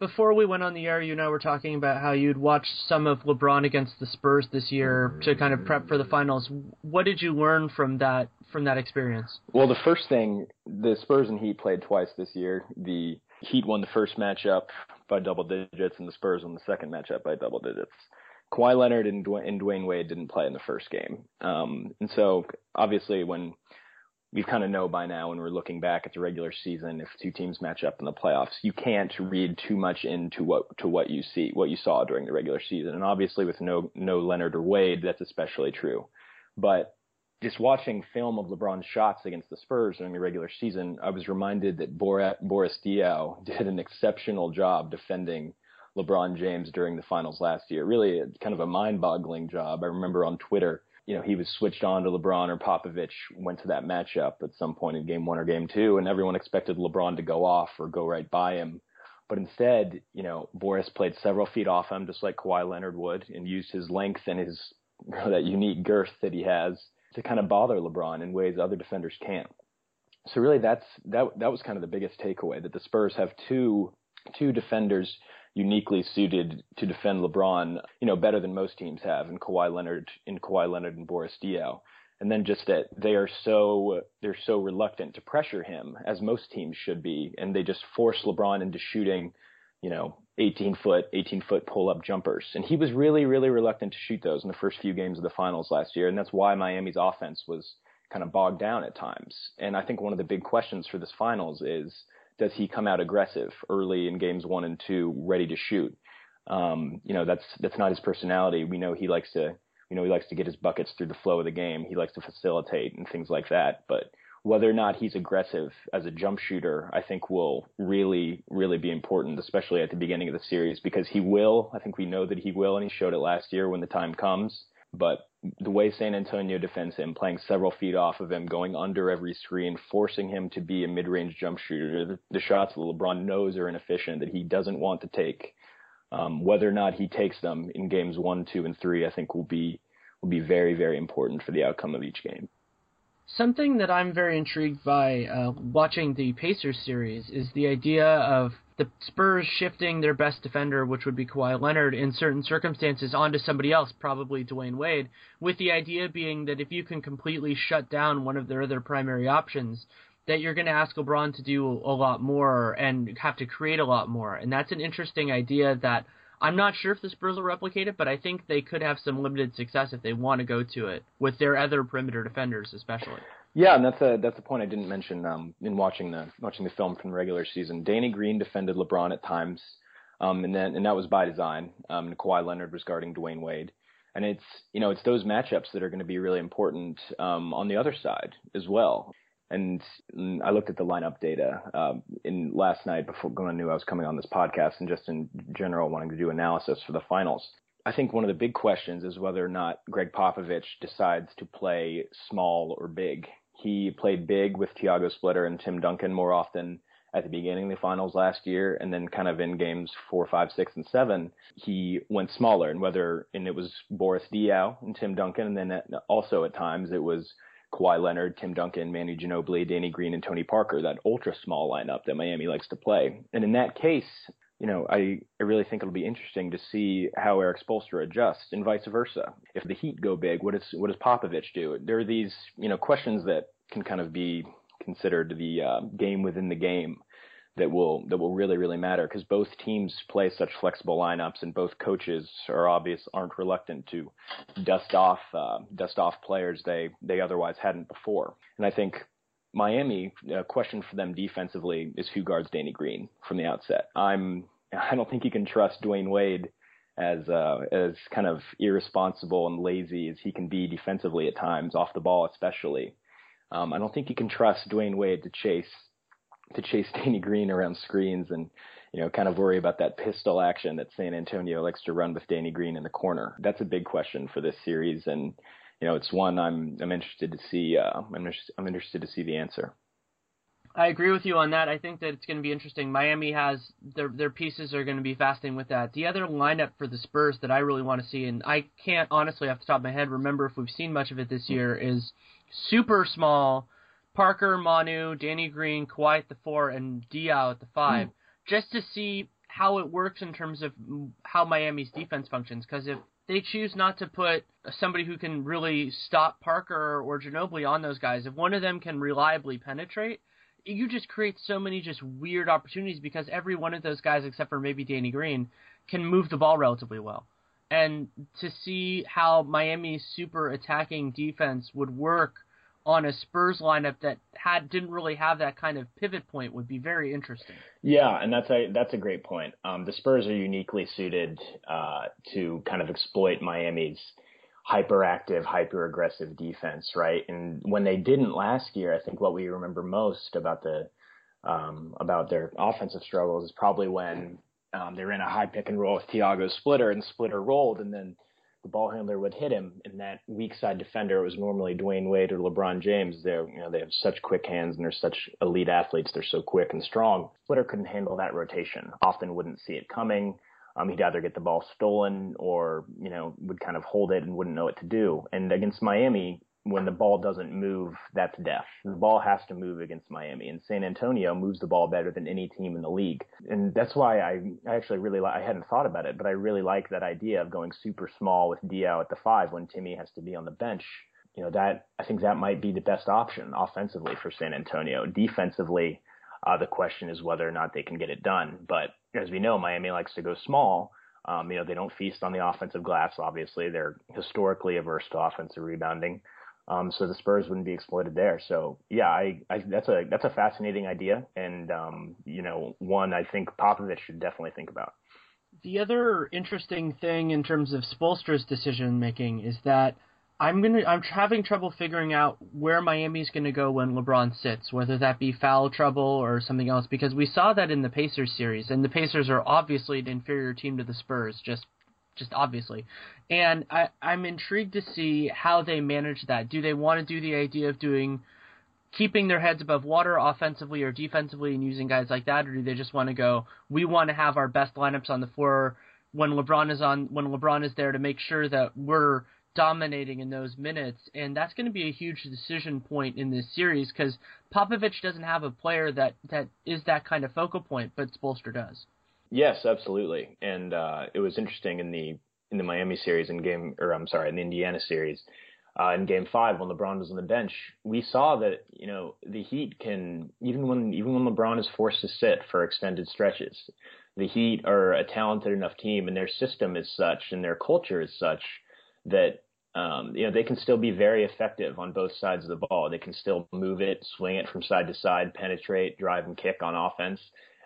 before we went on the air, you and I were talking about how you'd watched some of LeBron against the Spurs this year to kind of prep for the finals. What did you learn from that from that experience? Well, the first thing, the Spurs and Heat played twice this year. The Heat won the first matchup by double digits, and the Spurs won the second matchup by double digits. Kawhi Leonard and and Wade didn't play in the first game, um, and so obviously when we kind of know by now when we're looking back at the regular season if two teams match up in the playoffs you can't read too much into what to what you see what you saw during the regular season. And obviously with no no Leonard or Wade that's especially true. But just watching film of LeBron's shots against the Spurs during the regular season I was reminded that Boris Diaw did an exceptional job defending LeBron James during the finals last year. Really kind of a mind-boggling job. I remember on Twitter you know, he was switched on to LeBron or Popovich went to that matchup at some point in game one or game two, and everyone expected LeBron to go off or go right by him. But instead, you know, Boris played several feet off him, just like Kawhi Leonard would, and used his length and his that unique girth that he has to kind of bother LeBron in ways other defenders can't. So really, that's that that was kind of the biggest takeaway that the Spurs have two two defenders uniquely suited to defend LeBron, you know, better than most teams have in Kawhi Leonard, in Kawhi Leonard and Boris Diaw. And then just that they are so they're so reluctant to pressure him, as most teams should be, and they just force LeBron into shooting, you know, 18 foot, 18 foot pull up jumpers. And he was really, really reluctant to shoot those in the first few games of the finals last year, and that's why Miami's offense was kind of bogged down at times. And I think one of the big questions for this finals is does he come out aggressive early in games one and two, ready to shoot? Um, you know, that's that's not his personality. We know he likes to, you know, he likes to get his buckets through the flow of the game. He likes to facilitate and things like that. But whether or not he's aggressive as a jump shooter, I think will really, really be important, especially at the beginning of the series, because he will. I think we know that he will, and he showed it last year when the time comes. But the way San Antonio defends him, playing several feet off of him, going under every screen, forcing him to be a mid-range jump shooter, the, the shots that LeBron knows are inefficient that he doesn't want to take. Um, whether or not he takes them in games one, two, and three, I think will be will be very, very important for the outcome of each game. Something that I'm very intrigued by uh, watching the Pacers series is the idea of the Spurs shifting their best defender, which would be Kawhi Leonard, in certain circumstances onto somebody else, probably Dwyane Wade, with the idea being that if you can completely shut down one of their other primary options, that you're going to ask LeBron to do a lot more and have to create a lot more. And that's an interesting idea that I'm not sure if the Spurs will replicate it, but I think they could have some limited success if they want to go to it with their other perimeter defenders, especially. Yeah, and that's a that's a point I didn't mention um, in watching the watching the film from the regular season. Danny Green defended LeBron at times, um, and then and that was by design. Um, and Kawhi Leonard was guarding Dwyane Wade, and it's you know it's those matchups that are going to be really important um, on the other side as well. And I looked at the lineup data um, in last night before I knew I was coming on this podcast, and just in general wanting to do analysis for the finals. I think one of the big questions is whether or not Gregg Popovich decides to play small or big he played big with Tiago Splitter and Tim Duncan more often at the beginning of the finals last year, and then kind of in games four, five, six, and seven, he went smaller. And whether and it was Boris Diaw and Tim Duncan, and then also at times it was Kawhi Leonard, Tim Duncan, Manu Ginobili, Danny Green, and Tony Parker, that ultra small lineup that Miami likes to play. And in that case, you know, I, I really think it'll be interesting to see how Erik Spoelstra adjusts and vice versa. If the Heat go big, what, is, what does Popovich do? There are these, you know, questions that can kind of be considered the uh, game within the game that will that will really really matter because both teams play such flexible lineups and both coaches are obvious aren't reluctant to dust off uh, dust off players they they otherwise hadn't before and I think Miami a question for them defensively is who guards Danny Green from the outset I'm I don't think you can trust Dwyane Wade as uh, as kind of irresponsible and lazy as he can be defensively at times off the ball especially um, I don't think you can trust Dwyane Wade to chase to chase Danny Green around screens and you know kind of worry about that pistol action that San Antonio likes to run with Danny Green in the corner. That's a big question for this series, and you know, it's one I'm I'm interested to see. Uh, I'm I'm interested to see the answer. I agree with you on that. I think that it's going to be interesting. Miami has their their pieces are going to be fascinating with that. The other lineup for the Spurs that I really want to see, and I can't honestly off the top of my head remember if we've seen much of it this year, is super small. Parker, Manu, Danny Green, Kawhi at the four, and Diaw at the five, mm. just to see how it works in terms of how Miami's defense functions. Because if they choose not to put somebody who can really stop Parker or Ginobili on those guys, if one of them can reliably penetrate, you just create so many just weird opportunities because every one of those guys, except for maybe Danny Green, can move the ball relatively well. And to see how Miami's super attacking defense would work on a Spurs lineup that had didn't really have that kind of pivot point would be very interesting. Yeah, and that's a that's a great point. Um, the Spurs are uniquely suited uh, to kind of exploit Miami's hyperactive, hyper aggressive defense, right? And when they didn't last year, I think what we remember most about the um, about their offensive struggles is probably when um, they ran a high pick and roll with Tiago Splitter and Splitter rolled, and then the ball handler would hit him, and that weak side defender was normally Dwyane Wade or LeBron James. They're you know they have such quick hands and they're such elite athletes. They're so quick and strong. Splitter couldn't handle that rotation. Often wouldn't see it coming um, he'd either get the ball stolen or, you know, would kind of hold it and wouldn't know what to do. And against Miami, when the ball doesn't move, that's death. The ball has to move against Miami, and San Antonio moves the ball better than any team in the league. And that's why I, I actually really li- I hadn't thought about it, but I really like that idea of going super small with Diaw at the five when Timmy has to be on the bench. You know that I think that might be the best option offensively for San Antonio. Defensively, uh, the question is whether or not they can get it done. But as we know, Miami likes to go small. Um, you know, they don't feast on the offensive glass. Obviously, they're historically averse to offensive rebounding. Um, so the Spurs wouldn't be exploited there. So yeah, I, I that's a that's a fascinating idea, and um, you know, one I think Popovich should definitely think about. The other interesting thing in terms of Spoelstra's decision making is that I'm gonna I'm having trouble figuring out where Miami's gonna go when LeBron sits, whether that be foul trouble or something else, because we saw that in the Pacers series, and the Pacers are obviously an inferior team to the Spurs, just just obviously. And I, I'm intrigued to see how they manage that. Do they want to do the idea of doing keeping their heads above water offensively or defensively and using guys like that, or do they just want to go, we want to have our best lineups on the floor when LeBron is on when LeBron is there to make sure that we're dominating in those minutes, and that's going to be a huge decision point in this series because Popovich doesn't have a player that that is that kind of focal point, but Spoelstra does. Yes, absolutely, and uh, it was interesting in the in the Miami series in game, or I'm sorry, in the Indiana series. Uh, in Game Five, when LeBron was on the bench, we saw that you know the Heat can even when even when LeBron is forced to sit for extended stretches, the Heat are a talented enough team, and their system is such, and their culture is such that um, you know they can still be very effective on both sides of the ball. They can still move it, swing it from side to side, penetrate, drive and kick on offense.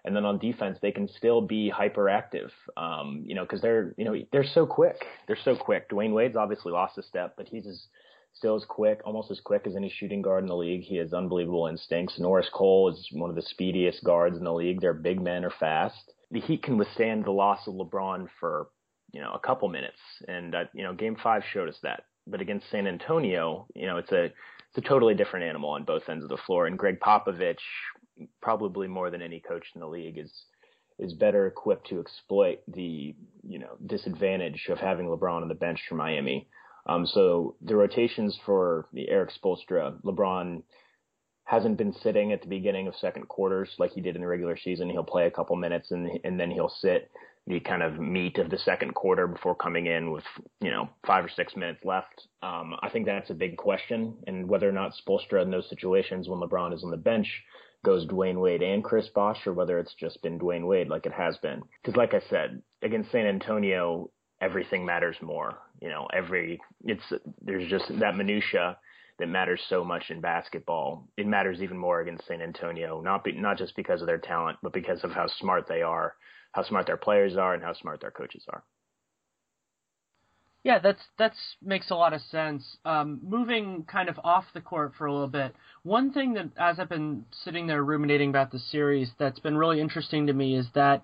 And then on defense, they can still be hyperactive, um, you know, because they're, you know, they're so quick. They're so quick. Dwyane Wade's obviously lost a step, but he's as, still as quick, almost as quick as any shooting guard in the league. He has unbelievable instincts. Norris Cole is one of the speediest guards in the league. Their big men are fast. The Heat can withstand the loss of LeBron for you know, a couple minutes. And, uh, you know, game five showed us that. But against San Antonio, you know, it's a, it's a totally different animal on both ends of the floor. And Gregg Popovich, probably more than any coach in the league, is, is better equipped to exploit the, you know, disadvantage of having LeBron on the bench for Miami. Um, so the rotations for the Erik Spoelstra, LeBron hasn't been sitting at the beginning of second quarters like he did in the regular season. He'll play a couple minutes and and then he'll sit the kind of meat of the second quarter before coming in with you know five or six minutes left. Um, I think that's a big question, and whether or not Spoelstra in those situations when LeBron is on the bench goes Dwyane Wade and Chris Bosh, or whether it's just been Dwyane Wade like it has been. Because like I said, against San Antonio, everything matters more. You know, every it's there's just that minutia that matters so much in basketball. It matters even more against San Antonio, not be, not just because of their talent, but because of how smart they are how smart their players are and how smart their coaches are. Yeah, that's that's makes a lot of sense. Um, moving kind of off the court for a little bit, one thing that as I've been sitting there ruminating about the series that's been really interesting to me is that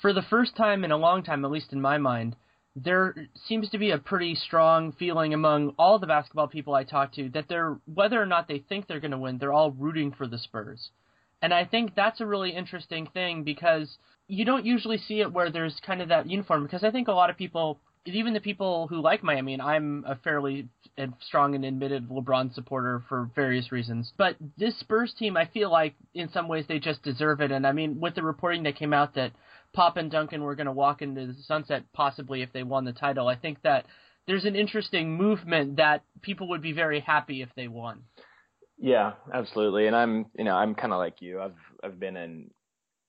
for the first time in a long time, at least in my mind, there seems to be a pretty strong feeling among all the basketball people I talk to that they're whether or not they think they're going to win, they're all rooting for the Spurs. And I think that's a really interesting thing because you don't usually see it where there's kind of that uniform because I think a lot of people even the people who like Miami, and I'm a fairly strong and admitted LeBron supporter for various reasons. But this Spurs team, I feel like in some ways they just deserve it. And I mean, with the reporting that came out that Pop and Duncan were going to walk into the sunset possibly if they won the title, I think that there's an interesting movement that people would be very happy if they won. Yeah, absolutely. And I'm, you know, I'm kind of like you. I've I've been in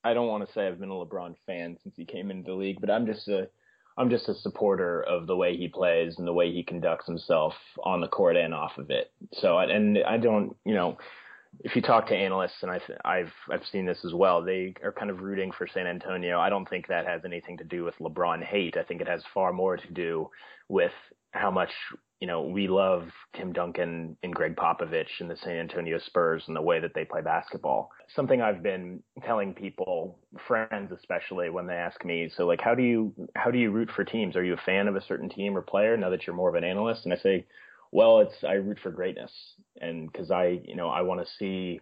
I don't want to say I've been a LeBron fan since he came into the league, but I'm just a I'm just a supporter of the way he plays and the way he conducts himself on the court and off of it. So, and I don't, you know, if you talk to analysts, and I, I've I've seen this as well, they are kind of rooting for San Antonio. I don't think that has anything to do with LeBron hate. I think it has far more to do with how much you know, we love Tim Duncan and Gregg Popovich and the San Antonio Spurs and the way that they play basketball. Something I've been telling people, friends especially, when they ask me, so like, how do you how do you root for teams? Are you a fan of a certain team or player now that you're more of an analyst? And I say, well, it's I root for greatness, and because I you know I want to see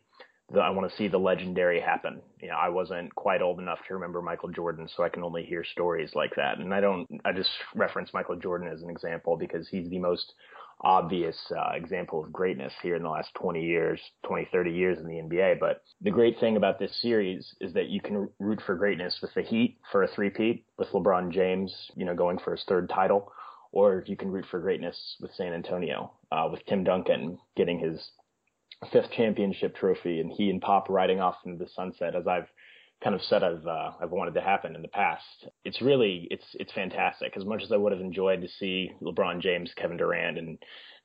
the, I want to see the legendary happen. You know, I wasn't quite old enough to remember Michael Jordan, so I can only hear stories like that. And I don't, I just reference Michael Jordan as an example because he's the most obvious uh, example of greatness here in the last 20 years, 20, 30 years in the NBA. But the great thing about this series is that you can root for greatness with the Heat for a three-peat, with LeBron James, you know, going for his third title, or you can root for greatness with San Antonio, uh, with Tim Duncan getting his fifth championship trophy and he and Pop riding off into the sunset as I've kind of said I've uh, I've wanted to happen in the past. It's really it's it's fantastic. As much as I would have enjoyed to see LeBron James, Kevin Durant, and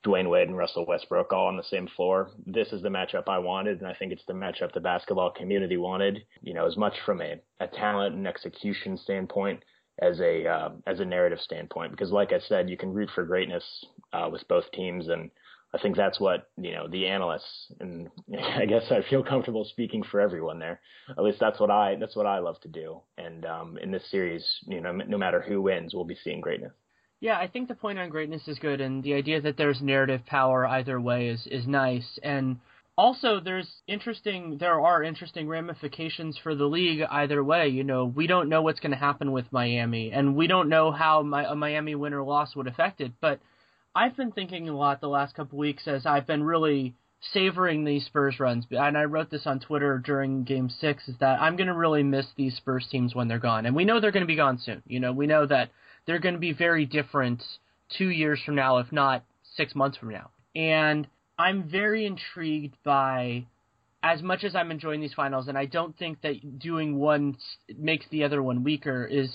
Dwyane Wade and Russell Westbrook all on the same floor, this is the matchup I wanted, and I think it's the matchup the basketball community wanted. You know, as much from a, a talent and execution standpoint as a uh, as a narrative standpoint. Because, like I said, you can root for greatness uh, with both teams, and I think that's what you know the analysts, and I guess I feel comfortable speaking for everyone there. At least that's what I that's what I love to do. And um, in this series, you know, no matter who wins, we'll be seeing greatness. Yeah, I think the point on greatness is good, and the idea that there's narrative power either way is is nice. And also, there's interesting there are interesting ramifications for the league either way. You know, we don't know what's going to happen with Miami, and we don't know how my, a Miami win or loss would affect it, but I've been thinking a lot the last couple weeks as I've been really savoring these Spurs runs, and I wrote this on Twitter during Game Six, is that I'm going to really miss these Spurs teams when they're gone, and we know they're going to be gone soon. You know, we know that they're going to be very different two years from now, if not six months from now, and I'm very intrigued by. As much as I'm enjoying these finals, and I don't think that doing one makes the other one weaker, is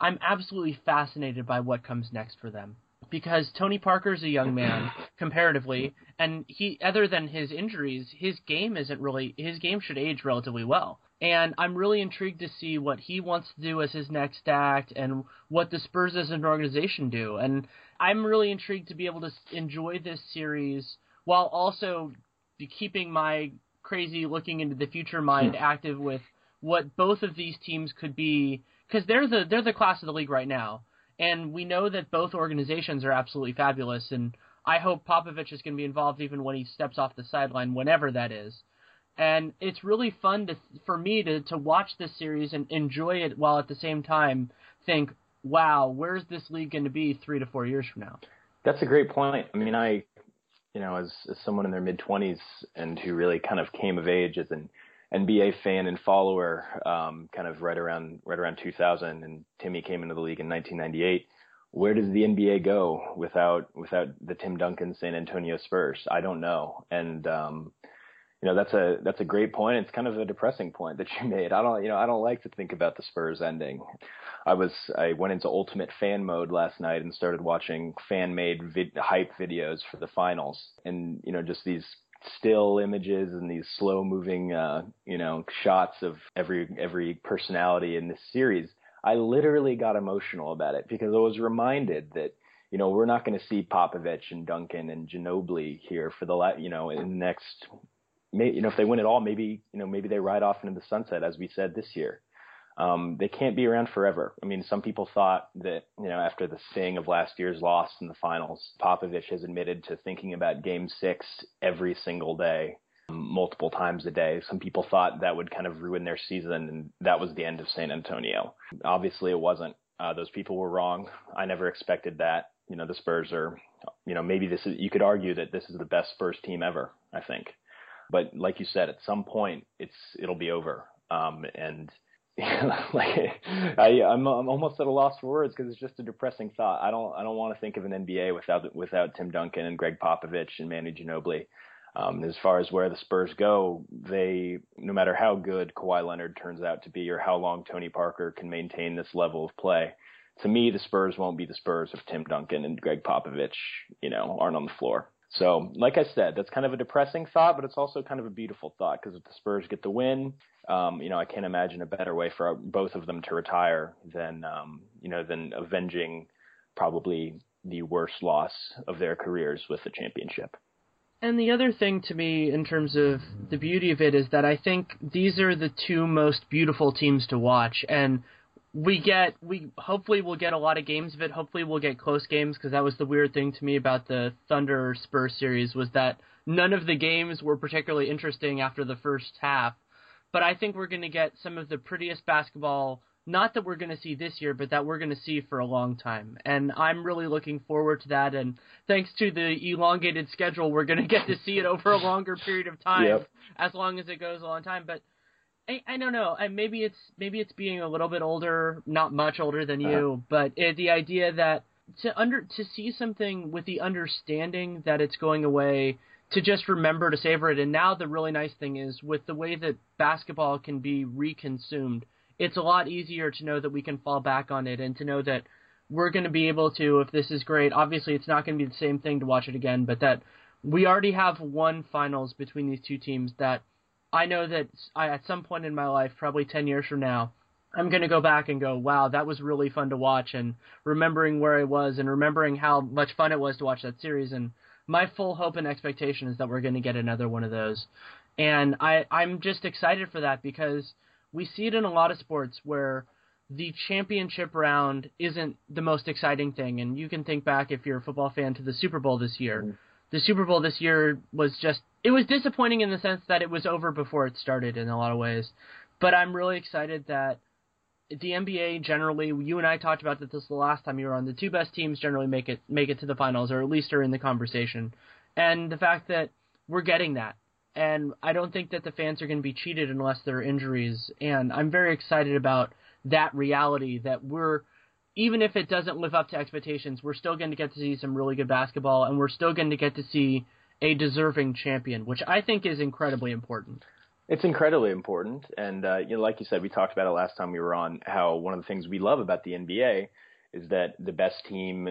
I'm absolutely fascinated by what comes next for them because Tony Parker's a young man comparatively, and he other than his injuries, his game isn't really his game should age relatively well. And I'm really intrigued to see what he wants to do as his next act and what the Spurs as an organization do. And I'm really intrigued to be able to enjoy this series while also keeping my crazy looking into the future mind hmm. active with what both of these teams could be because they're the they're the class of the league right now and we know that both organizations are absolutely fabulous, and I hope Popovich is going to be involved even when he steps off the sideline, whenever that is. And it's really fun to for me to to watch this series and enjoy it while at the same time think, wow, where's this league going to be three to four years from now? That's a great point. I mean, I, you know, as, as someone in their mid twenties and who really kind of came of age as an NBA fan and follower, um, kind of right around right around 2000, and Timmy came into the league in 1998. Where does the NBA go without without the Tim Duncan San Antonio Spurs? I don't know, and um, you know that's a that's a great point. It's kind of a depressing point that you made. I don't you know I don't like to think about the Spurs ending. I was I went into ultimate fan mode last night and started watching fan made vid- hype videos for the finals, and you know just these still images and these slow moving uh, you know shots of every every personality in this series i literally got emotional about it because i was reminded that you know we're not going to see popovich and duncan and ginobili here for the la- you know in the next you know if they win it all maybe you know maybe they ride off into the sunset as we said this year um, they can't be around forever. I mean, some people thought that, you know, after the sting of last year's loss in the finals, Popovich has admitted to thinking about game six every single day, multiple times a day. Some people thought that would kind of ruin their season, and that was the end of San Antonio. Obviously, it wasn't. Uh, those people were wrong. I never expected that. You know, the Spurs are, you know, maybe this is, you could argue that this is the best Spurs team ever, I think. But like you said, at some point, it's, it'll be over. Um, and, like I, I'm, I'm almost at a loss for words because it's just a depressing thought. I don't, I don't want to think of an NBA without, without Tim Duncan and Gregg Popovich and Manu Ginobili. Um, as far as where the Spurs go, they, no matter how good Kawhi Leonard turns out to be or how long Tony Parker can maintain this level of play, to me, the Spurs won't be the Spurs if Tim Duncan and Gregg Popovich, you know, aren't on the floor. So, like I said, that's kind of a depressing thought, but it's also kind of a beautiful thought because if the Spurs get the win, um, you know, I can't imagine a better way for both of them to retire than, um, you know, than avenging probably the worst loss of their careers with the championship. And the other thing to me, in terms of the beauty of it, is that I think these are the two most beautiful teams to watch. And we get we hopefully we'll get a lot of games of it. Hopefully we'll get close games because that was the weird thing to me about the Thunder Spurs series was that none of the games were particularly interesting after the first half. But I think we're going to get some of the prettiest basketball not that we're going to see this year, but that we're going to see for a long time. And I'm really looking forward to that. And thanks to the elongated schedule, we're going to get to see it over a longer period of time, yep. as long as it goes a long time. But I, I don't know. I, maybe it's maybe it's being a little bit older, not much older than you, uh-huh. but it, the idea that to under to see something with the understanding that it's going away, to just remember to savor it. And now the really nice thing is with the way that basketball can be reconsumed, it's a lot easier to know that we can fall back on it and to know that we're going to be able to if this is great. Obviously, it's not going to be the same thing to watch it again, but that we already have one finals between these two teams that I know that I, at some point in my life, probably 10 years from now, I'm going to go back and go, wow, that was really fun to watch, and remembering where I was and remembering how much fun it was to watch that series. And my full hope and expectation is that we're going to get another one of those. And I, I'm just excited for that because we see it in a lot of sports where the championship round isn't the most exciting thing. And you can think back, if you're a football fan, to the Super Bowl this year. Mm-hmm the Super Bowl this year was just it was disappointing in the sense that it was over before it started in a lot of ways. But I'm really excited that the NBA generally, you and I talked about that this the last time you were on. The two best teams generally make it make it to the finals, or at least are in the conversation. And the fact that we're getting that, and I don't think that the fans are going to be cheated unless there are injuries. And I'm very excited about that reality that we're even if it doesn't live up to expectations, we're still going to get to see some really good basketball, and we're still going to get to see a deserving champion, which I think is incredibly important. It's incredibly important, and uh, you know, like you said, we talked about it last time we were on. How one of the things we love about the NBA is that the best team,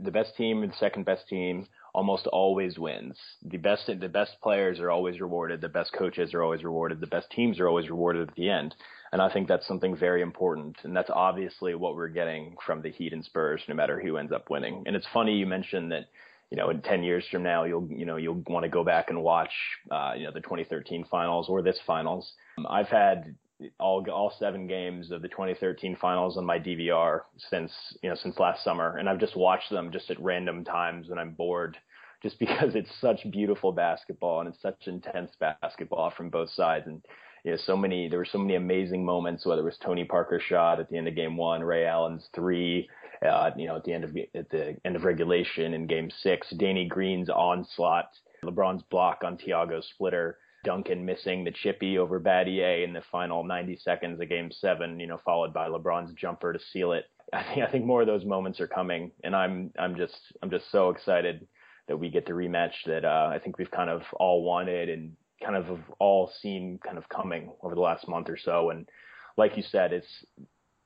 the best team, and the second best team almost always wins. The best the best players are always rewarded. The best coaches are always rewarded. The best teams are always rewarded at the end. And I think that's something very important. And that's obviously what we're getting from the Heat and Spurs, no matter who ends up winning. And it's funny you mentioned that, you know, in 10 years from now, you'll, you know, you'll want to go back and watch, uh, you know, the 2013 finals or this finals. Um, I've had all all seven games of the 2013 finals on my DVR since you know since last summer, and I've just watched them just at random times when I'm bored, just because it's such beautiful basketball and it's such intense basketball from both sides, and you know so many there were so many amazing moments, whether it was Tony Parker's shot at the end of Game One, Ray Allen's three, uh, you know at the end of at the end of regulation in Game Six, Danny Green's onslaught, LeBron's block on Tiago Splitter Duncan missing the chippy over Battier in the final 90 seconds of Game Seven, you know, followed by LeBron's jumper to seal it. I think I think more of those moments are coming, and I'm I'm just I'm just so excited that we get the rematch that uh, I think we've kind of all wanted and kind of all seen kind of coming over the last month or so. And like you said, it's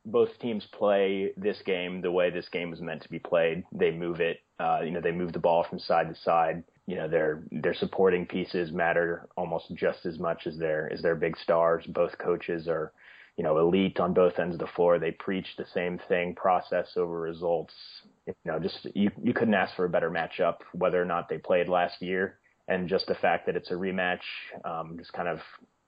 both teams play this game the way this game was meant to be played. They move it, uh, you know, they move the ball from side to side you know their their supporting pieces matter almost just as much as their as their big stars. Both coaches are you know elite on both ends of the floor. They preach the same thing: process over results. You know, just you you couldn't ask for a better matchup. Whether or not they played last year, and just the fact that it's a rematch, um, just kind of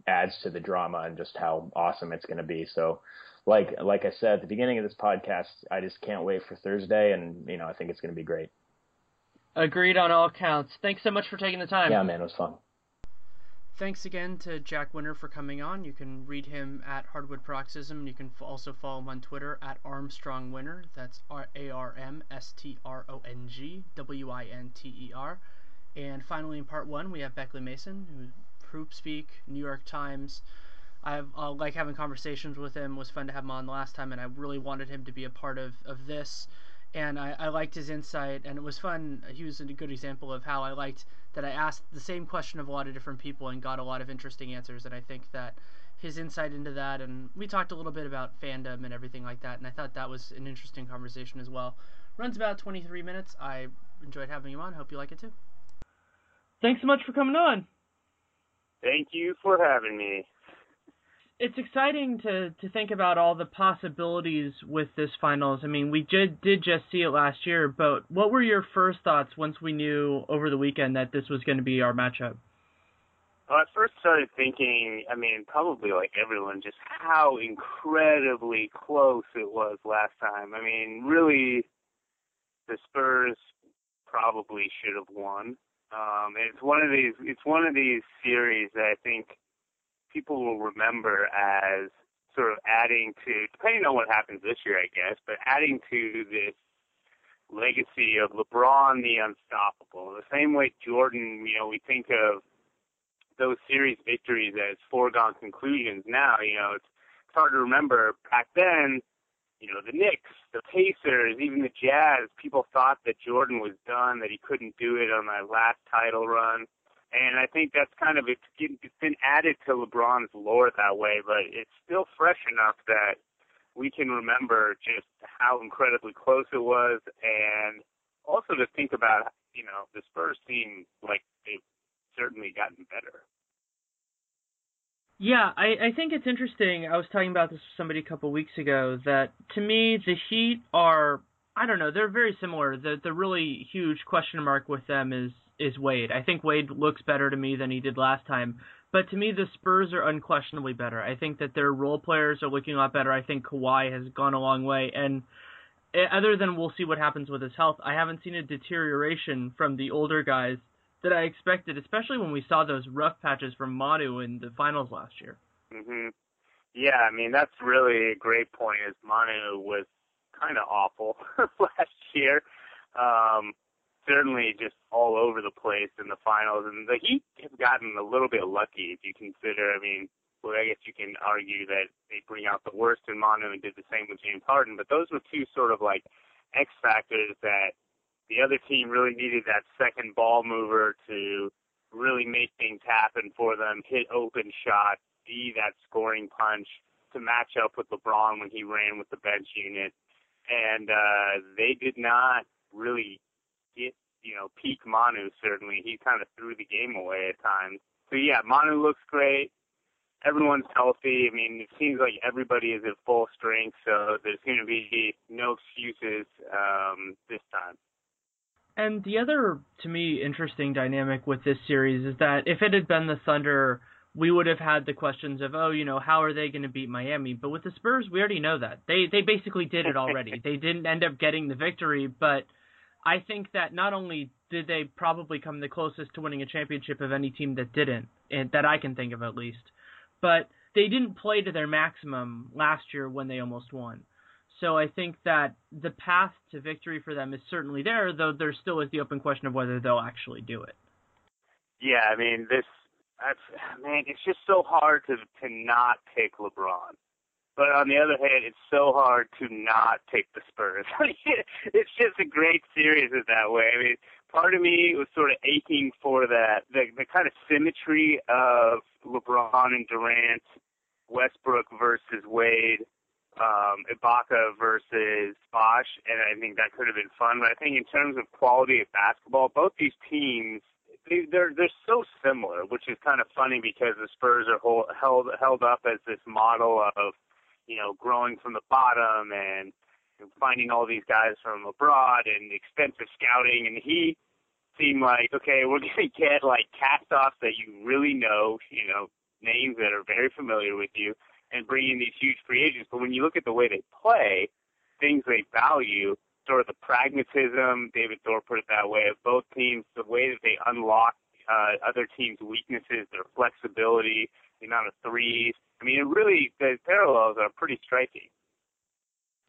adds to the drama and just how awesome it's going to be. So, like like I said at the beginning of this podcast, I just can't wait for Thursday, and you know I think it's going to be great. Agreed on all counts. Thanks so much for taking the time. Yeah, man, it was fun. Thanks again to Jack Winter for coming on. You can read him at Hardwood Paroxysm. You can also follow him on Twitter at Armstrong Winter. That's A R M S T R O N G W I N T E R. And finally, in part one, we have Beckley Mason, who Hoop Speak, New York Times. I've uh, like having conversations with him. It was fun to have him on the last time, and I really wanted him to be a part of, of this. And I, I liked his insight, and it was fun. He was a good example of how I liked that I asked the same question of a lot of different people and got a lot of interesting answers. And I think that his insight into that, and we talked a little bit about fandom and everything like that. And I thought that was an interesting conversation as well. Runs about 23 minutes. I enjoyed having him on. Hope you like it too. Thanks so much for coming on. Thank you for having me it's exciting to to think about all the possibilities with this finals. I mean, we did did just see it last year, but what were your first thoughts once we knew over the weekend that this was going to be our matchup? Well, I first started thinking, I mean, probably like everyone, just how incredibly close it was last time. I mean, really, the Spurs probably should have won. Um, it's one of these. It's one of these series that I think people will remember as sort of adding to, depending on what happens this year, I guess, but adding to this legacy of LeBron the unstoppable. The same way Jordan, you know, we think of those series victories as foregone conclusions. Now, you know, it's, it's hard to remember back then. You know, the Knicks, the Pacers, even the Jazz. People thought that Jordan was done, that he couldn't do it on that last title run and I think that's kind of it's, it's been added to LeBron's lore that way, but it's still fresh enough that we can remember just how incredibly close it was, and also to think about you know the Spurs seem like they've certainly gotten better. Yeah, I, I think it's interesting. I was talking about this with somebody a couple of weeks ago that to me the Heat are I don't know they're very similar. The the really huge question mark with them is is Wade. I think Wade looks better to me than he did last time. But to me, the Spurs are unquestionably better. I think that their role players are looking a lot better. I think Kawhi has gone a long way. And eh, other than we'll see what happens with his health, I haven't seen a deterioration from the older guys that I expected, especially when we saw those rough patches from Manu in the finals last year. Mhm. Yeah, I mean that's really a great point. Is Manu was kind of awful last year. Um, certainly just all over the place in the finals, and the Heat have gotten a little bit lucky if you consider. I mean, well, I guess you can argue that they bring out the worst in Manu and did the same with James Harden, but those were two sort of like X factors that the other team really needed that second ball mover to really make things happen for them, hit open shots, be that scoring punch to match up with LeBron when he ran with the bench unit. And uh, they did not really get, you know, peak Manu certainly. He kind of threw the game away at times. So yeah, Manu looks great. Everyone's healthy. I mean, it seems like everybody is at full strength, so there's going to be no excuses um, this time. And the other, to me, interesting dynamic with this series is that if it had been the Thunder, we would have had the questions of, oh, you know, how are they going to beat Miami? But with the Spurs, we already know that they they basically did it already. they didn't end up getting the victory, but I think that not only did they probably come the closest to winning a championship of any team that didn't, and that I can think of at least, but they didn't play to their maximum last year when they almost won. So I think that the path to victory for them is certainly there, though there still is the open question of whether they'll actually do it. Yeah, I mean this. That's man, it's just so hard to to not pick LeBron. But on the other hand, it's so hard to not take the Spurs. it's just a great series in that way. I mean, part of me was sort of aching for that, the, the kind of symmetry of LeBron and Durant, Westbrook versus Wade, um, Ibaka versus Bosh, and I think that could have been fun. But I think in terms of quality of basketball, both these teams they, they're they're so similar, which is kind of funny because the Spurs are hold, held held up as this model of you know, growing from the bottom and finding all these guys from abroad and extensive scouting. And he seemed like, okay, we're to get like cast offs that you really know, you know, names that are very familiar with you and bring in these huge free agents. But when you look at the way they play, things they value, sort of the pragmatism, David Thorpe put it that way, of both teams, the way that they unlock uh, other teams' weaknesses, their flexibility, the amount of threes. I mean, it really, the parallels are pretty striking.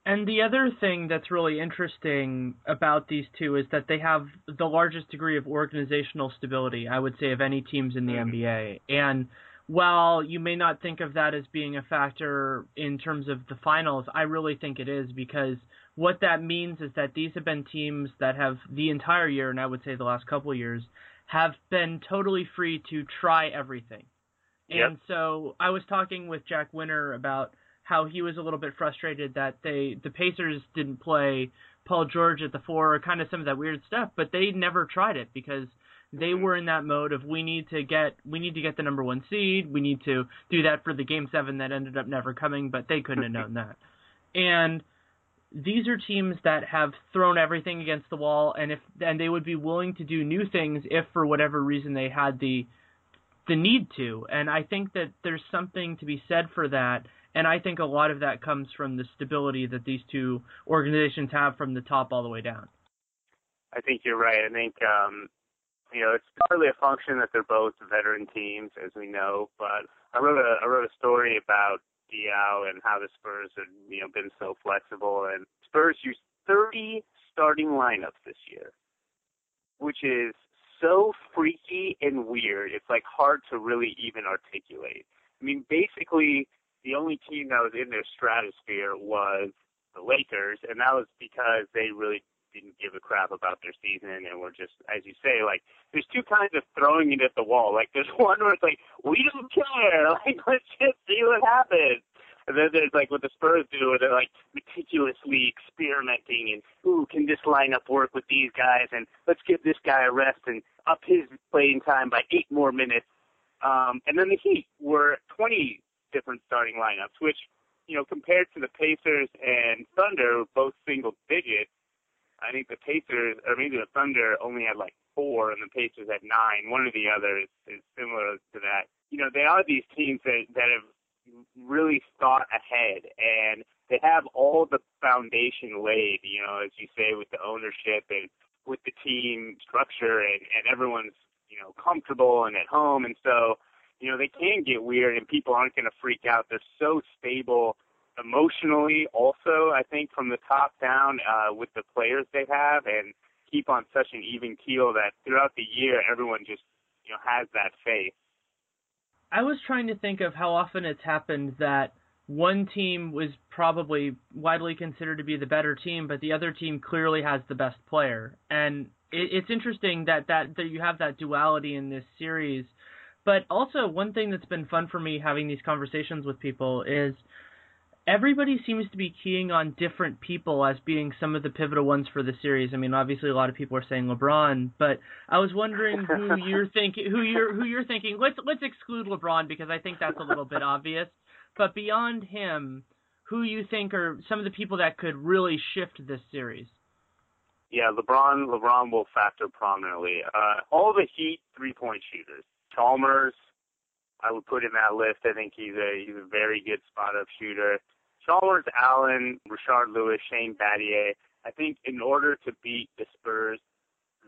And the other thing that's really interesting about these two is that they have the largest degree of organizational stability, I would say, of any teams in the mm-hmm. NBA. And while you may not think of that as being a factor in terms of the finals, I really think it is because what that means is that these have been teams that have the entire year, and I would say the last couple of years, have been totally free to try everything. Yep. And so I was talking with Jack Winter about how he was a little bit frustrated that they the Pacers didn't play Paul George at the four or kind of some of that weird stuff, but they never tried it because they were in that mode of we need to get we need to get the number one seed. We need to do that for the game seven that ended up never coming, but they couldn't have known that. And these are teams that have thrown everything against the wall, and if and they would be willing to do new things if for whatever reason they had the the need to. And I think that there's something to be said for that. And I think a lot of that comes from the stability that these two organizations have from the top all the way down. I think you're right. I think um, you know, it's partly a function that they're both veteran teams, as we know. But I wrote a I wrote a story about Diaw and how the Spurs have you know been so flexible, and Spurs used 30 starting lineups this year, which is so freaky and weird. It's like hard to really even articulate. I mean, basically, the only team that was in their stratosphere was the Lakers, and that was because they really didn't give a crap about their season and were just, as you say, like there's two kinds of throwing it at the wall. Like there's one where it's like we don't care, like let's just see what happens. And then there's like what the Spurs do, where they're like meticulously experimenting and ooh, can this lineup work with these guys? And let's give this guy a rest and up his playing time by eight more minutes. Um, and then the Heat were 20 different starting lineups, which you know compared to the Pacers and Thunder, both single digits I think the Pacers, or maybe the Thunder, only had like four, and the Pacers had nine. One or the other is, is similar to that. You know, they are these teams that that have really thought ahead, and they have all the foundation laid. You know, as you say, with the ownership and with the team structure, and and everyone's you know comfortable and at home, and so you know they can get weird, and people aren't going to freak out. They're so stable emotionally also I think from the top down uh, with the players they have and keep on such an even keel that throughout the year everyone just you know has that faith. I was trying to think of how often it's happened that one team was probably widely considered to be the better team, but the other team clearly has the best player. And it, it's interesting that, that that you have that duality in this series. But also, one thing that's been fun for me having these conversations with people is everybody seems to be keying on different people as being some of the pivotal ones for the series. I mean, obviously a lot of people are saying LeBron, but I was wondering who you're thinking who you're who you're thinking. Let's let's exclude LeBron because I think that's a little bit obvious. But beyond him, who you think are some of the people that could really shift this series? Yeah, LeBron LeBron will factor prominently. Uh, all the Heat three point shooters. Chalmers, I would put in that list. I think he's a he's a very good spot up shooter. Chalmers, Allen, Rashard Lewis, Shane Battier. I think in order to beat the Spurs,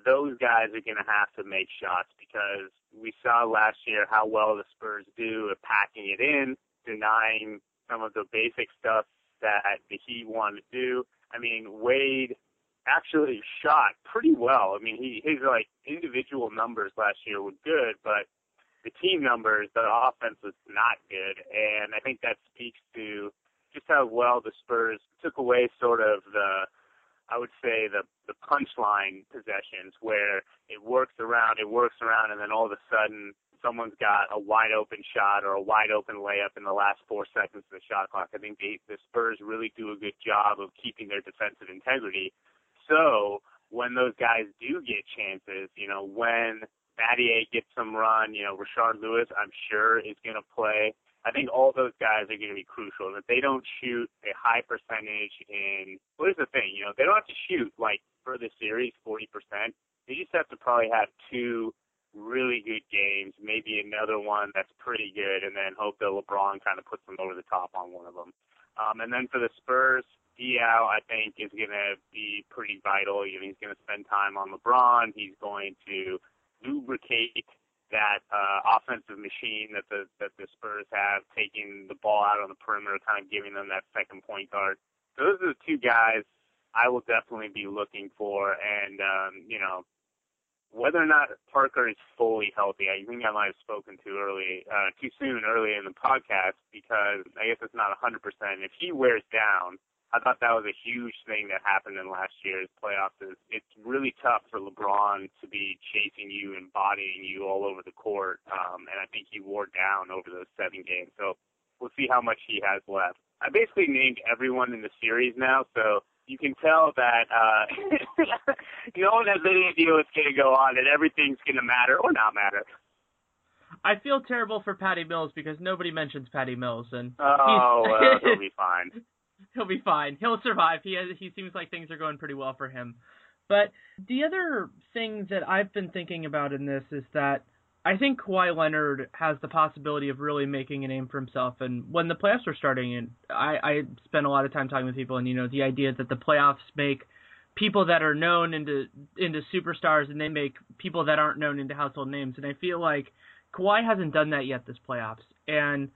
those guys are going to have to make shots because we saw last year how well the Spurs do at packing it in, denying some of the basic stuff that the Heat want to do. I mean, Wade actually shot pretty well. I mean, he his like individual numbers last year were good, but the team numbers, the offense was not good, and I think that speaks to just how well the Spurs took away sort of the, I would say the the punchline possessions where it works around, it works around, and then all of a sudden someone's got a wide open shot or a wide open layup in the last four seconds of the shot clock. I think the, the Spurs really do a good job of keeping their defensive integrity. So when those guys do get chances, you know, when Battier gets some run. You know, Rashard Lewis, I'm sure, is going to play. I think all those guys are going to be crucial. And if they don't shoot a high percentage in, what is the thing? You know, they don't have to shoot like for the series 40%. They just have to probably have two really good games, maybe another one that's pretty good, and then hope that LeBron kind of puts them over the top on one of them. Um, and then for the Spurs, Diaw, I think, is going to be pretty vital. You know, he's going to spend time on LeBron. He's going to lubricate that uh, offensive machine that the that the Spurs have, taking the ball out on the perimeter, kind of giving them that second point guard. Those are the two guys I will definitely be looking for, and um, you know, whether or not Parker is fully healthy, I think I might have spoken too early, uh, too soon early in the podcast because I guess it's not 100%. If he wears down, I thought that was a huge thing that happened in last year's playoffs. Is it's really tough for LeBron to be chasing you and bodying you all over the court, um, and I think he wore down over those seven games. So we'll see how much he has left. I basically named everyone in the series now, so you can tell that uh, no one has any idea what's going to go on, and everything's going to matter or not matter. I feel terrible for Patty Mills because nobody mentions Patty Mills, and oh, well, he'll be fine. he'll be fine. He'll survive. He has, he seems like things are going pretty well for him. But the other thing that I've been thinking about in this is that I think Kawhi Leonard has the possibility of really making a name for himself. And when the playoffs were starting, and I, I spent a lot of time talking with people, and you know, the idea that the playoffs make people that are known into into superstars, and they make people that aren't known into household names. And I feel like Kawhi hasn't done that yet this playoffs, and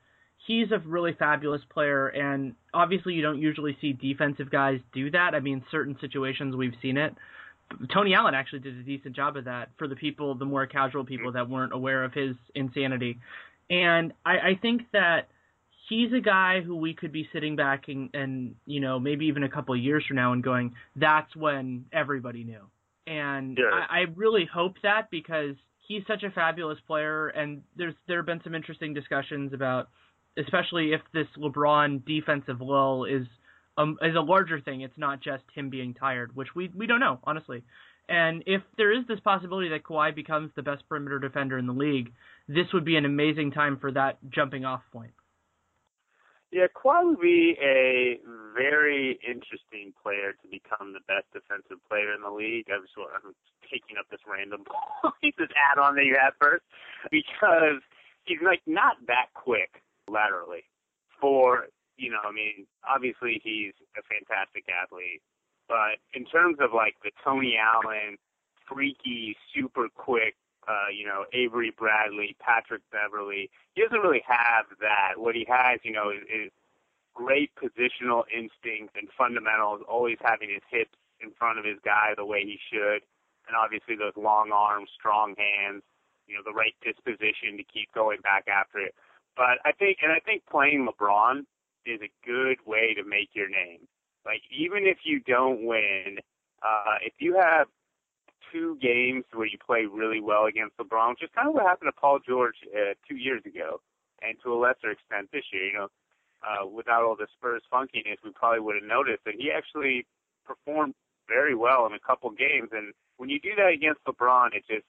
he's a really fabulous player, and obviously you don't usually see defensive guys do that. I mean, certain situations we've seen it. Tony Allen actually did a decent job of that for the people, the more casual people that weren't aware of his insanity. And I, I think that he's a guy who we could be sitting back and, and you know maybe even a couple of years from now and going, that's when everybody knew. And yeah. I, I really hope that because he's such a fabulous player, and there's there have been some interesting discussions about especially if this LeBron defensive lull is um, is a larger thing. It's not just him being tired, which we we don't know honestly. And if there is this possibility that Kawhi becomes the best perimeter defender in the league, this would be an amazing time for that jumping off point. Yeah, Kawhi would be a very interesting player to become the best defensive player in the league. I was I'm taking up this random this add on that you had first because he's like not that quick laterally for you know, I mean, obviously he's a fantastic athlete, but in terms of like the Tony Allen, freaky, super quick, uh, you know, Avery Bradley, Patrick Beverley, he doesn't really have that. What he has, you know, is, is great positional instinct and fundamentals, always having his hips in front of his guy the way he should, and obviously those long arms, strong hands, you know, the right disposition to keep going back after it. But I think, and I think playing LeBron is a good way to make your name. Like even if you don't win, uh, if you have two games where you play really well against LeBron, which is kind of what happened to Paul George uh, two years ago, and to a lesser extent this year. You know, uh, without all the Spurs funkiness, we probably would have noticed that he actually performed very well in a couple games. And when you do that against LeBron, it just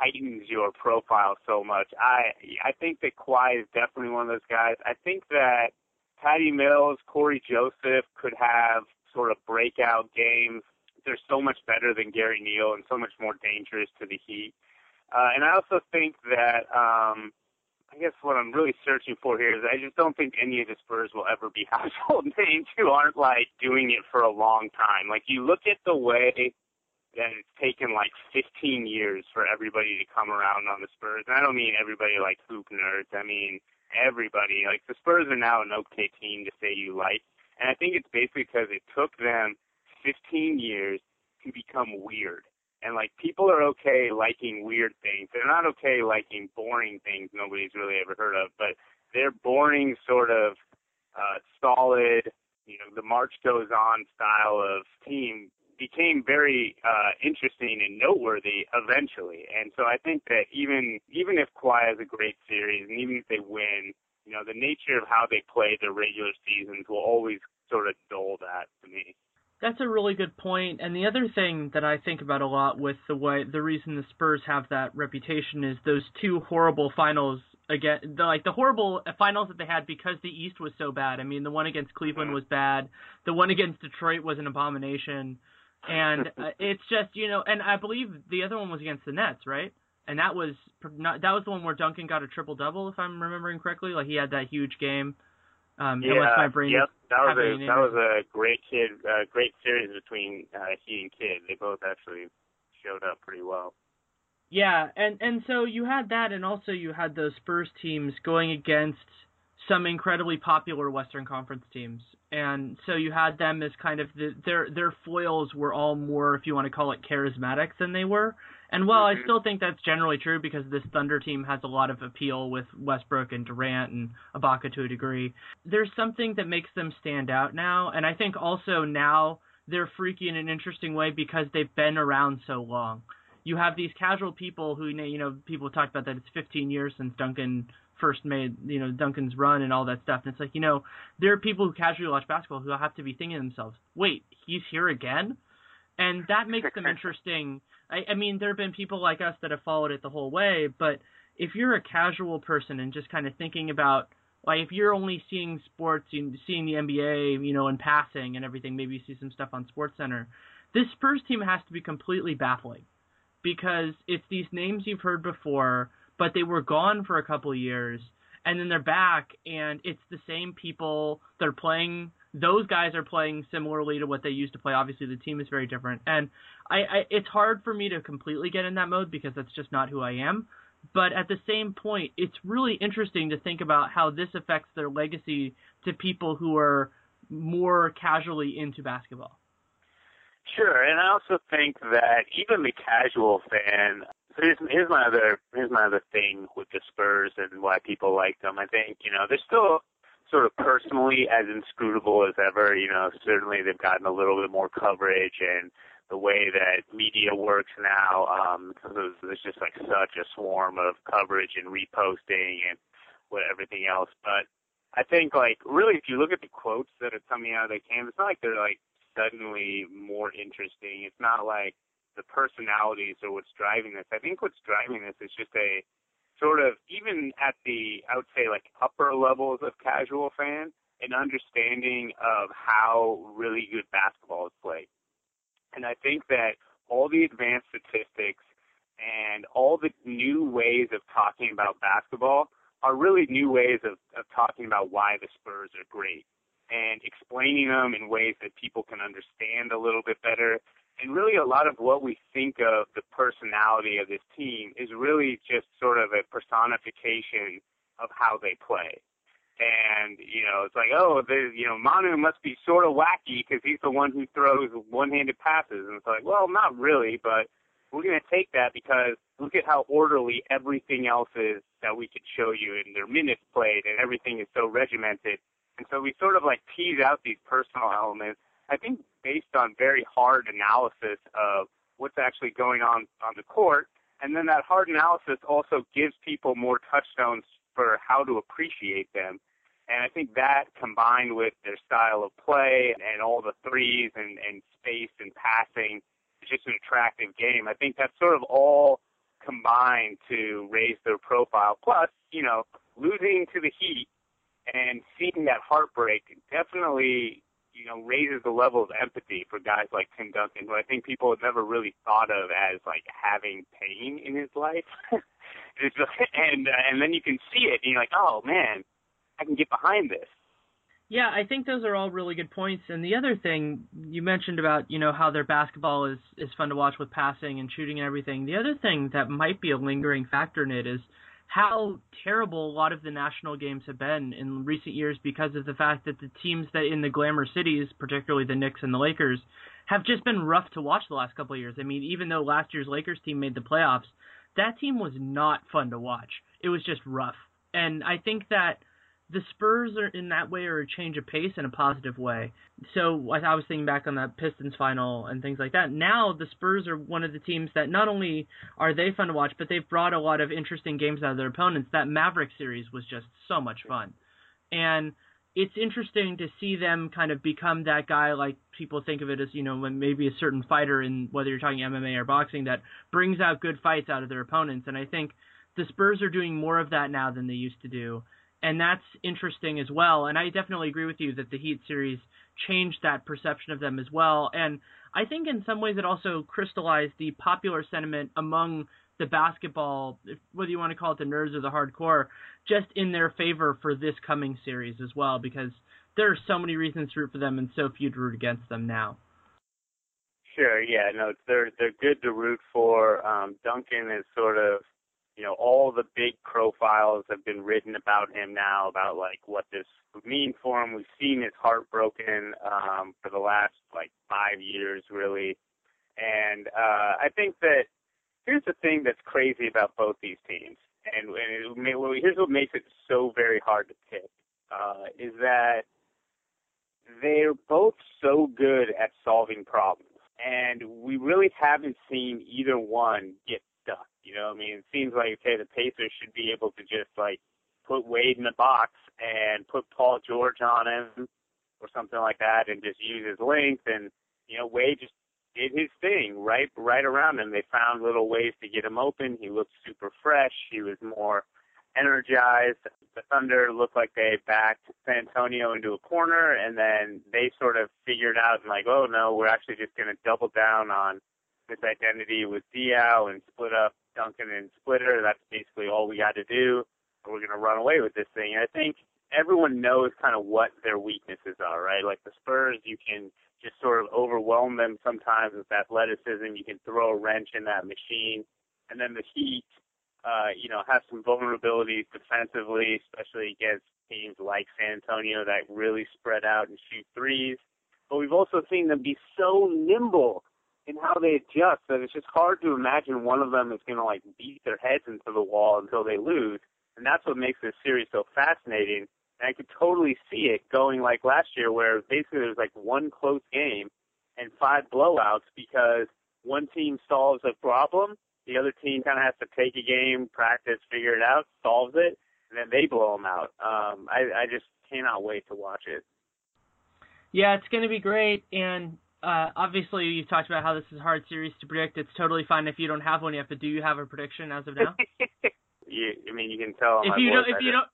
heightens your profile so much. I I think that Kawhi is definitely one of those guys. I think that Patty Mills, Cory Joseph could have sort of breakout games. They're so much better than Gary Neal and so much more dangerous to the Heat. Uh, and I also think that um, I guess what I'm really searching for here is I just don't think any of the Spurs will ever be household names who aren't like doing it for a long time. Like you look at the way that it's taken like 15 years for everybody to come around on the Spurs. And I don't mean everybody like hoop nerds. I mean everybody. Like the Spurs are now an okay team to say you like, and I think it's basically because it took them 15 years to become weird. And like people are okay liking weird things. They're not okay liking boring things nobody's really ever heard of, but they're boring sort of uh solid, you know, the march goes on style of team became very uh, interesting and noteworthy eventually. And so I think that even even if Kawhi has a great series and even if they win, you know, the nature of how they play their regular seasons will always sort of dull that to me. That's a really good point. And the other thing that I think about a lot with the way the reason the Spurs have that reputation is those two horrible finals again the, like the horrible finals that they had because the East was so bad. I mean, the one against Cleveland was bad. The one against Detroit was an abomination and uh, it's just you know, and I believe the other one was against the Nets, right? and that was not, that was the one where Duncan got a triple double, if I'm remembering correctly. Like he had that huge game. Um, yeah, my brain yep. That was a that was a great kid, uh, great series between uh, he and Kidd. They both actually showed up pretty well. Yeah, and and so you had that, and also you had those Spurs teams going against some incredibly popular Western Conference teams, and so you had them as kind of the, their their foils were all more, if you want to call it, charismatic than they were. And while I Mhm. still think that's generally true because this Thunder team has a lot of appeal with Westbrook and Durant and Ibaka to a degree, there's something that makes them stand out now, and I think also now they're freaky in an interesting way because they've been around so long you have these casual people who you know people talk about that it's 15 years since Duncan first made you know Duncan's run and all that stuff. And it's like you know there are people who casually watch basketball who have to be thinking to themselves wait he's here again? And that makes them interesting. I, I mean there have been people like us that have followed it the whole way but if you're a casual person and just kind of thinking about like if you're only seeing sports seeing the NBA you know in passing and everything maybe you see some stuff on Sports Center this Spurs team has to be completely baffling because it's these names you've heard before, but they were gone for a couple years, and then they're back, and it's the same people. They're playing. Those guys are playing similarly to what they used to play. Obviously, the team is very different, and I, I it's hard for me to completely get in that mode because that's just not who I am. But at the same point, it's really interesting to think about how this affects their legacy to people who are more casually into basketball. Sure, and I also think that even the casual fan. Here's, here's my other here's my other thing with the Spurs and why people like them. I think you know they're still sort of personally as inscrutable as ever. You know, certainly they've gotten a little bit more coverage and the way that media works now, um, there's just like such a swarm of coverage and reposting and what everything else. But I think like really, if you look at the quotes that are coming out of the camp, it's not like they're like suddenly more interesting. It's not like the personalities are what's driving this. I think what's driving this is just a sort of even at the I would say like upper levels of casual fan, an understanding of how really good basketball is played. And I think that all the advanced statistics and all the new ways of talking about basketball are really new ways of, of talking about why the Spurs are great and explaining them in ways that people can understand a little bit better. And really, a lot of what we think of the personality of this team is really just sort of a personification of how they play. And you know, it's like, oh, you know, Manu must be sort of wacky because he's the one who throws one-handed passes. And it's like, well, not really, but we're going to take that because look at how orderly everything else is that we could show you in their minutes played, and everything is so regimented. And so we sort of like tease out these personal elements. I think based on very hard analysis of what's actually going on on the court, and then that hard analysis also gives people more touchstones for how to appreciate them. And I think that combined with their style of play and all the threes and, and space and passing, it's just an attractive game. I think that's sort of all combined to raise their profile. Plus, you know, losing to the Heat and seeing that heartbreak definitely, you know, raises the level of empathy for guys like Tim Duncan, who I think people have never really thought of as like having pain in his life. and uh, and then you can see it, and you're like, oh man, I can get behind this. Yeah, I think those are all really good points. And the other thing you mentioned about, you know, how their basketball is is fun to watch with passing and shooting and everything. The other thing that might be a lingering factor in it is how terrible a lot of the national games have been in recent years because of the fact that the teams that in the glamour cities, particularly the Knicks and the Lakers, have just been rough to watch the last couple of years. I mean, even though last year's Lakers team made the playoffs, that team was not fun to watch. It was just rough. And I think that the Spurs are in that way are a change of pace in a positive way. So I was thinking back on that Pistons final and things like that. Now the Spurs are one of the teams that not only are they fun to watch, but they've brought a lot of interesting games out of their opponents. That Maverick series was just so much fun. And it's interesting to see them kind of become that guy like people think of it as, you know, maybe a certain fighter in whether you're talking MMA or boxing that brings out good fights out of their opponents. And I think the Spurs are doing more of that now than they used to do and that's interesting as well. And I definitely agree with you that the Heat series changed that perception of them as well. And I think in some ways it also crystallized the popular sentiment among the basketball, whether you want to call it the nerds or the hardcore, just in their favor for this coming series as well, because there are so many reasons to root for them and so few to root against them now. Sure, yeah, no, they're they're good to root for. Um, Duncan is sort of, you know, all the big profiles have been written about him now, about like what this would mean for him. We've seen his heart broken um, for the last like five years, really, and uh, I think that here's the thing that's crazy about both these teams, and, and it, well, here's what makes it so very hard to pick, uh, is that they're both so good at solving problems and we really haven't seen either one get. You know, I mean, it seems like okay, the Pacers should be able to just like put Wade in a box and put Paul George on him or something like that, and just use his length. And you know, Wade just did his thing right right around him. They found little ways to get him open. He looked super fresh. He was more energized. The Thunder looked like they backed San Antonio into a corner, and then they sort of figured out and like, oh no, we're actually just going to double down on this identity with Diaw and split up Duncan and Splitter. That's basically all we got to do. We're going to run away with this thing. And I think everyone knows kind of what their weaknesses are, right? Like the Spurs, you can just sort of overwhelm them sometimes with athleticism. You can throw a wrench in that machine. And then the Heat, uh, you know, have some vulnerabilities defensively, especially against teams like San Antonio that really spread out and shoot threes. But we've also seen them be so nimble in how they adjust that it's just hard to imagine one of them is going to like beat their heads into the wall until they lose. And that's what makes this series so fascinating. And I could totally see it going like last year where basically there's like one close game and five blowouts because one team solves a problem the other team kind of has to take a game, practice, figure it out, solves it, and then they blow them out. Um, I, I just cannot wait to watch it. Yeah, it's going to be great, and uh, obviously you've talked about how this is a hard series to predict. It's totally fine if you don't have one yet, but do you have a prediction as of now? you, I mean, you can tell. If you don't, if you don't,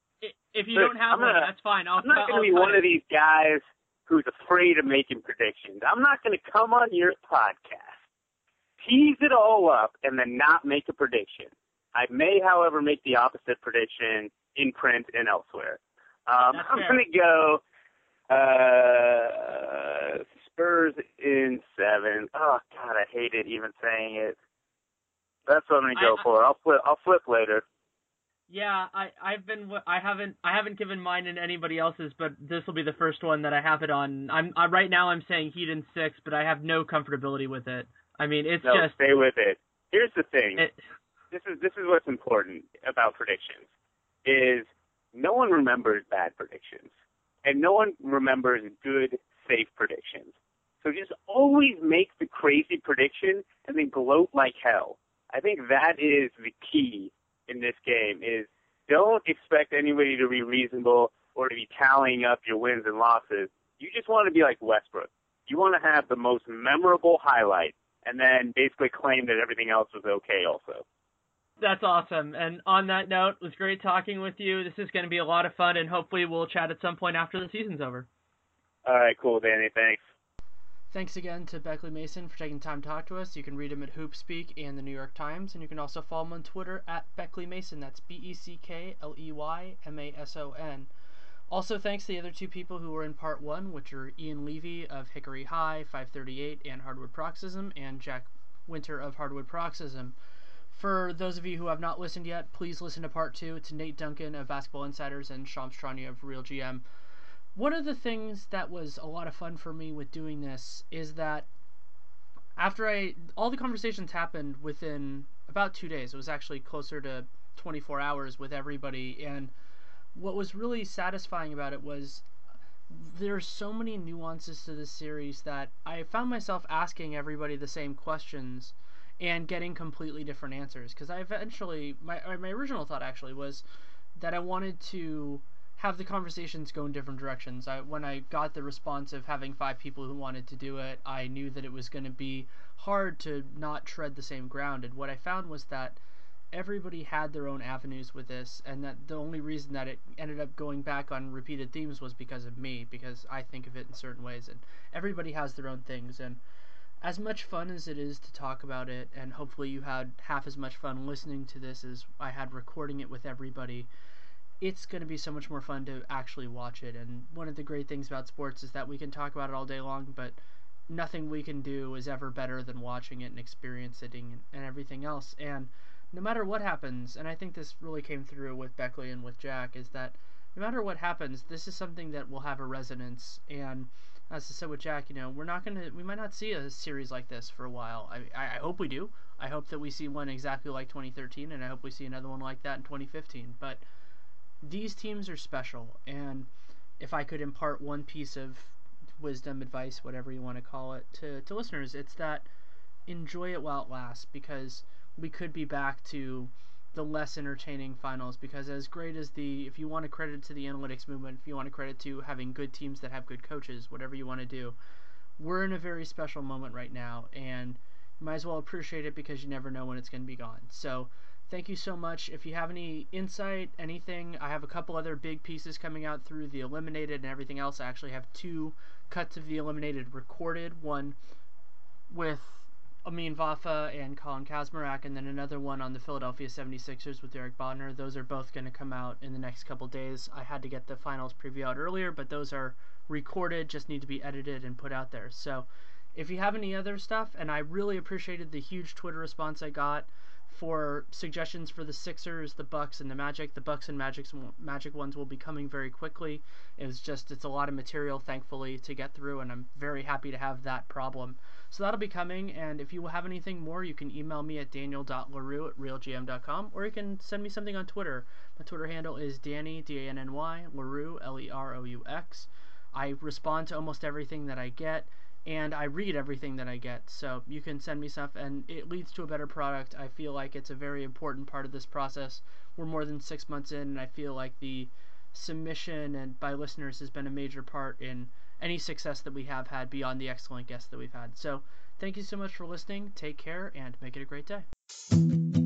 if you don't have gonna, one, that's fine. I'll, I'm not going to be one it. of these guys who's afraid of making predictions. I'm not going to come on your podcast tease it all up and then not make a prediction. I may, however, make the opposite prediction in print and elsewhere. Um, I'm going to go uh, Spurs in seven. Oh God, I hate it even saying it. That's what I'm going to go I, for. I'll flip. I'll flip later. Yeah, I I've been I haven't I haven't given mine and anybody else's, but this will be the first one that I have it on. I'm I, right now I'm saying Heat in six, but I have no comfortability with it. I mean, it's no, just stay with it. Here's the thing. It, this is this is what's important about predictions is no one remembers bad predictions and no one remembers good safe predictions. So just always make the crazy prediction and then gloat like hell. I think that is the key in this game is don't expect anybody to be reasonable or to be tallying up your wins and losses. You just want to be like Westbrook. You want to have the most memorable highlight and then basically claim that everything else was okay also. That's awesome. And on that note, it was great talking with you. This is going to be a lot of fun, and hopefully we'll chat at some point after the season's over. All right, cool, Danny. Thanks. Thanks again to Beckley Mason for taking time to talk to us. You can read him at Hoopspeak and the New York Times, and you can also follow him on Twitter at Beckley Mason. That's B E C K L E Y M A S O N. Also, thanks to the other two people who were in part one, which are Ian Levy of Hickory High, 538, and Hardwood Paroxysm, and Jack Winter of Hardwood Paroxysm. For those of you who have not listened yet, please listen to part two. It's Nate Duncan of Basketball Insiders and Shams Charania of Real GM. One of the things that was a lot of fun for me with doing this is that after I all the conversations happened within about two days. It was actually closer to 24 hours with everybody, and what was really satisfying about it was there's so many nuances to this series that I found myself asking everybody the same questions and getting completely different answers because I eventually my my original thought actually was that I wanted to have the conversations go in different directions. I when I got the response of having five people who wanted to do it, I knew that it was going to be hard to not tread the same ground and what I found was that everybody had their own avenues with this, and that the only reason that it ended up going back on repeated themes was because of me, because I think of it in certain ways, and everybody has their own things. And as much fun as it is to talk about it, and hopefully you had half as much fun listening to this as I had recording it with everybody, it's going to be so much more fun to actually watch it. And one of the great things about sports is that we can talk about it all day long, but nothing we can do is ever better than watching it and experiencing it and everything else. And no matter what happens, and I think this really came through with Beckley and with Jack, is that no matter what happens, this is something that will have a resonance and as I said with Jack, you know, we're not gonna, we might not see a series like this for a while. I, I, hope we do. I hope that we see one exactly like 2013, and I hope we see another one like that in 2015. But these teams are special, and if I could impart one piece of wisdom, advice, whatever you want to call it, to, to listeners, it's that enjoy it while it lasts, because we could be back to the less entertaining finals because as great as the if you want to credit to the analytics movement if you want to credit to having good teams that have good coaches whatever you want to do we're in a very special moment right now and you might as well appreciate it because you never know when it's going to be gone. So thank you so much if you have any insight anything i have a couple other big pieces coming out through the eliminated and everything else i actually have two cuts of the eliminated recorded one with Amin Vafa and Colin Kazmarek, and then another one on the Philadelphia 76ers with Derek Bodner. Those are both going to come out in the next couple days. I had to get the finals preview out earlier, but those are recorded, just need to be edited and put out there. So if you have any other stuff, and I really appreciated the huge Twitter response I got for suggestions for the Sixers, the Bucks, and the Magic. The Bucks and Magic's Magic ones will be coming very quickly. It's just it's a lot of material, thankfully, to get through, and I'm very happy to have that problem. So that'll be coming, and if you have anything more, you can email me at daniel.leroux at realgm.com, or you can send me something on Twitter. My Twitter handle is Danny D A N N Y Leroux L E R O U X. I respond to almost everything that I get and I read everything that I get. So you can send me stuff, and it leads to a better product. I feel like it's a very important part of this process. We're more than six months in, and I feel like the submission and by listeners has been a major part in any success that we have had beyond the excellent guests that we've had. So thank you so much for listening. Take care and make it a great day.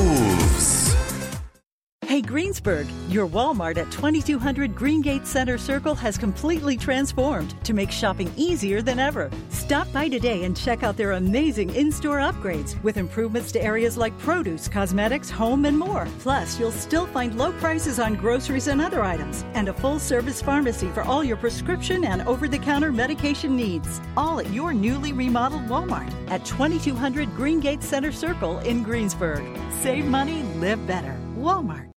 Hey Greensburg, your Walmart at 2200 Greengate Center Circle has completely transformed to make shopping easier than ever. Stop by today and check out their amazing in store upgrades with improvements to areas like produce, cosmetics, home, and more. Plus, you'll still find low prices on groceries and other items, and a full service pharmacy for all your prescription and over the counter medication needs. All at your newly remodeled Walmart at 2200 Greengate Center Circle in Greensburg. Save money, live better. Walmart.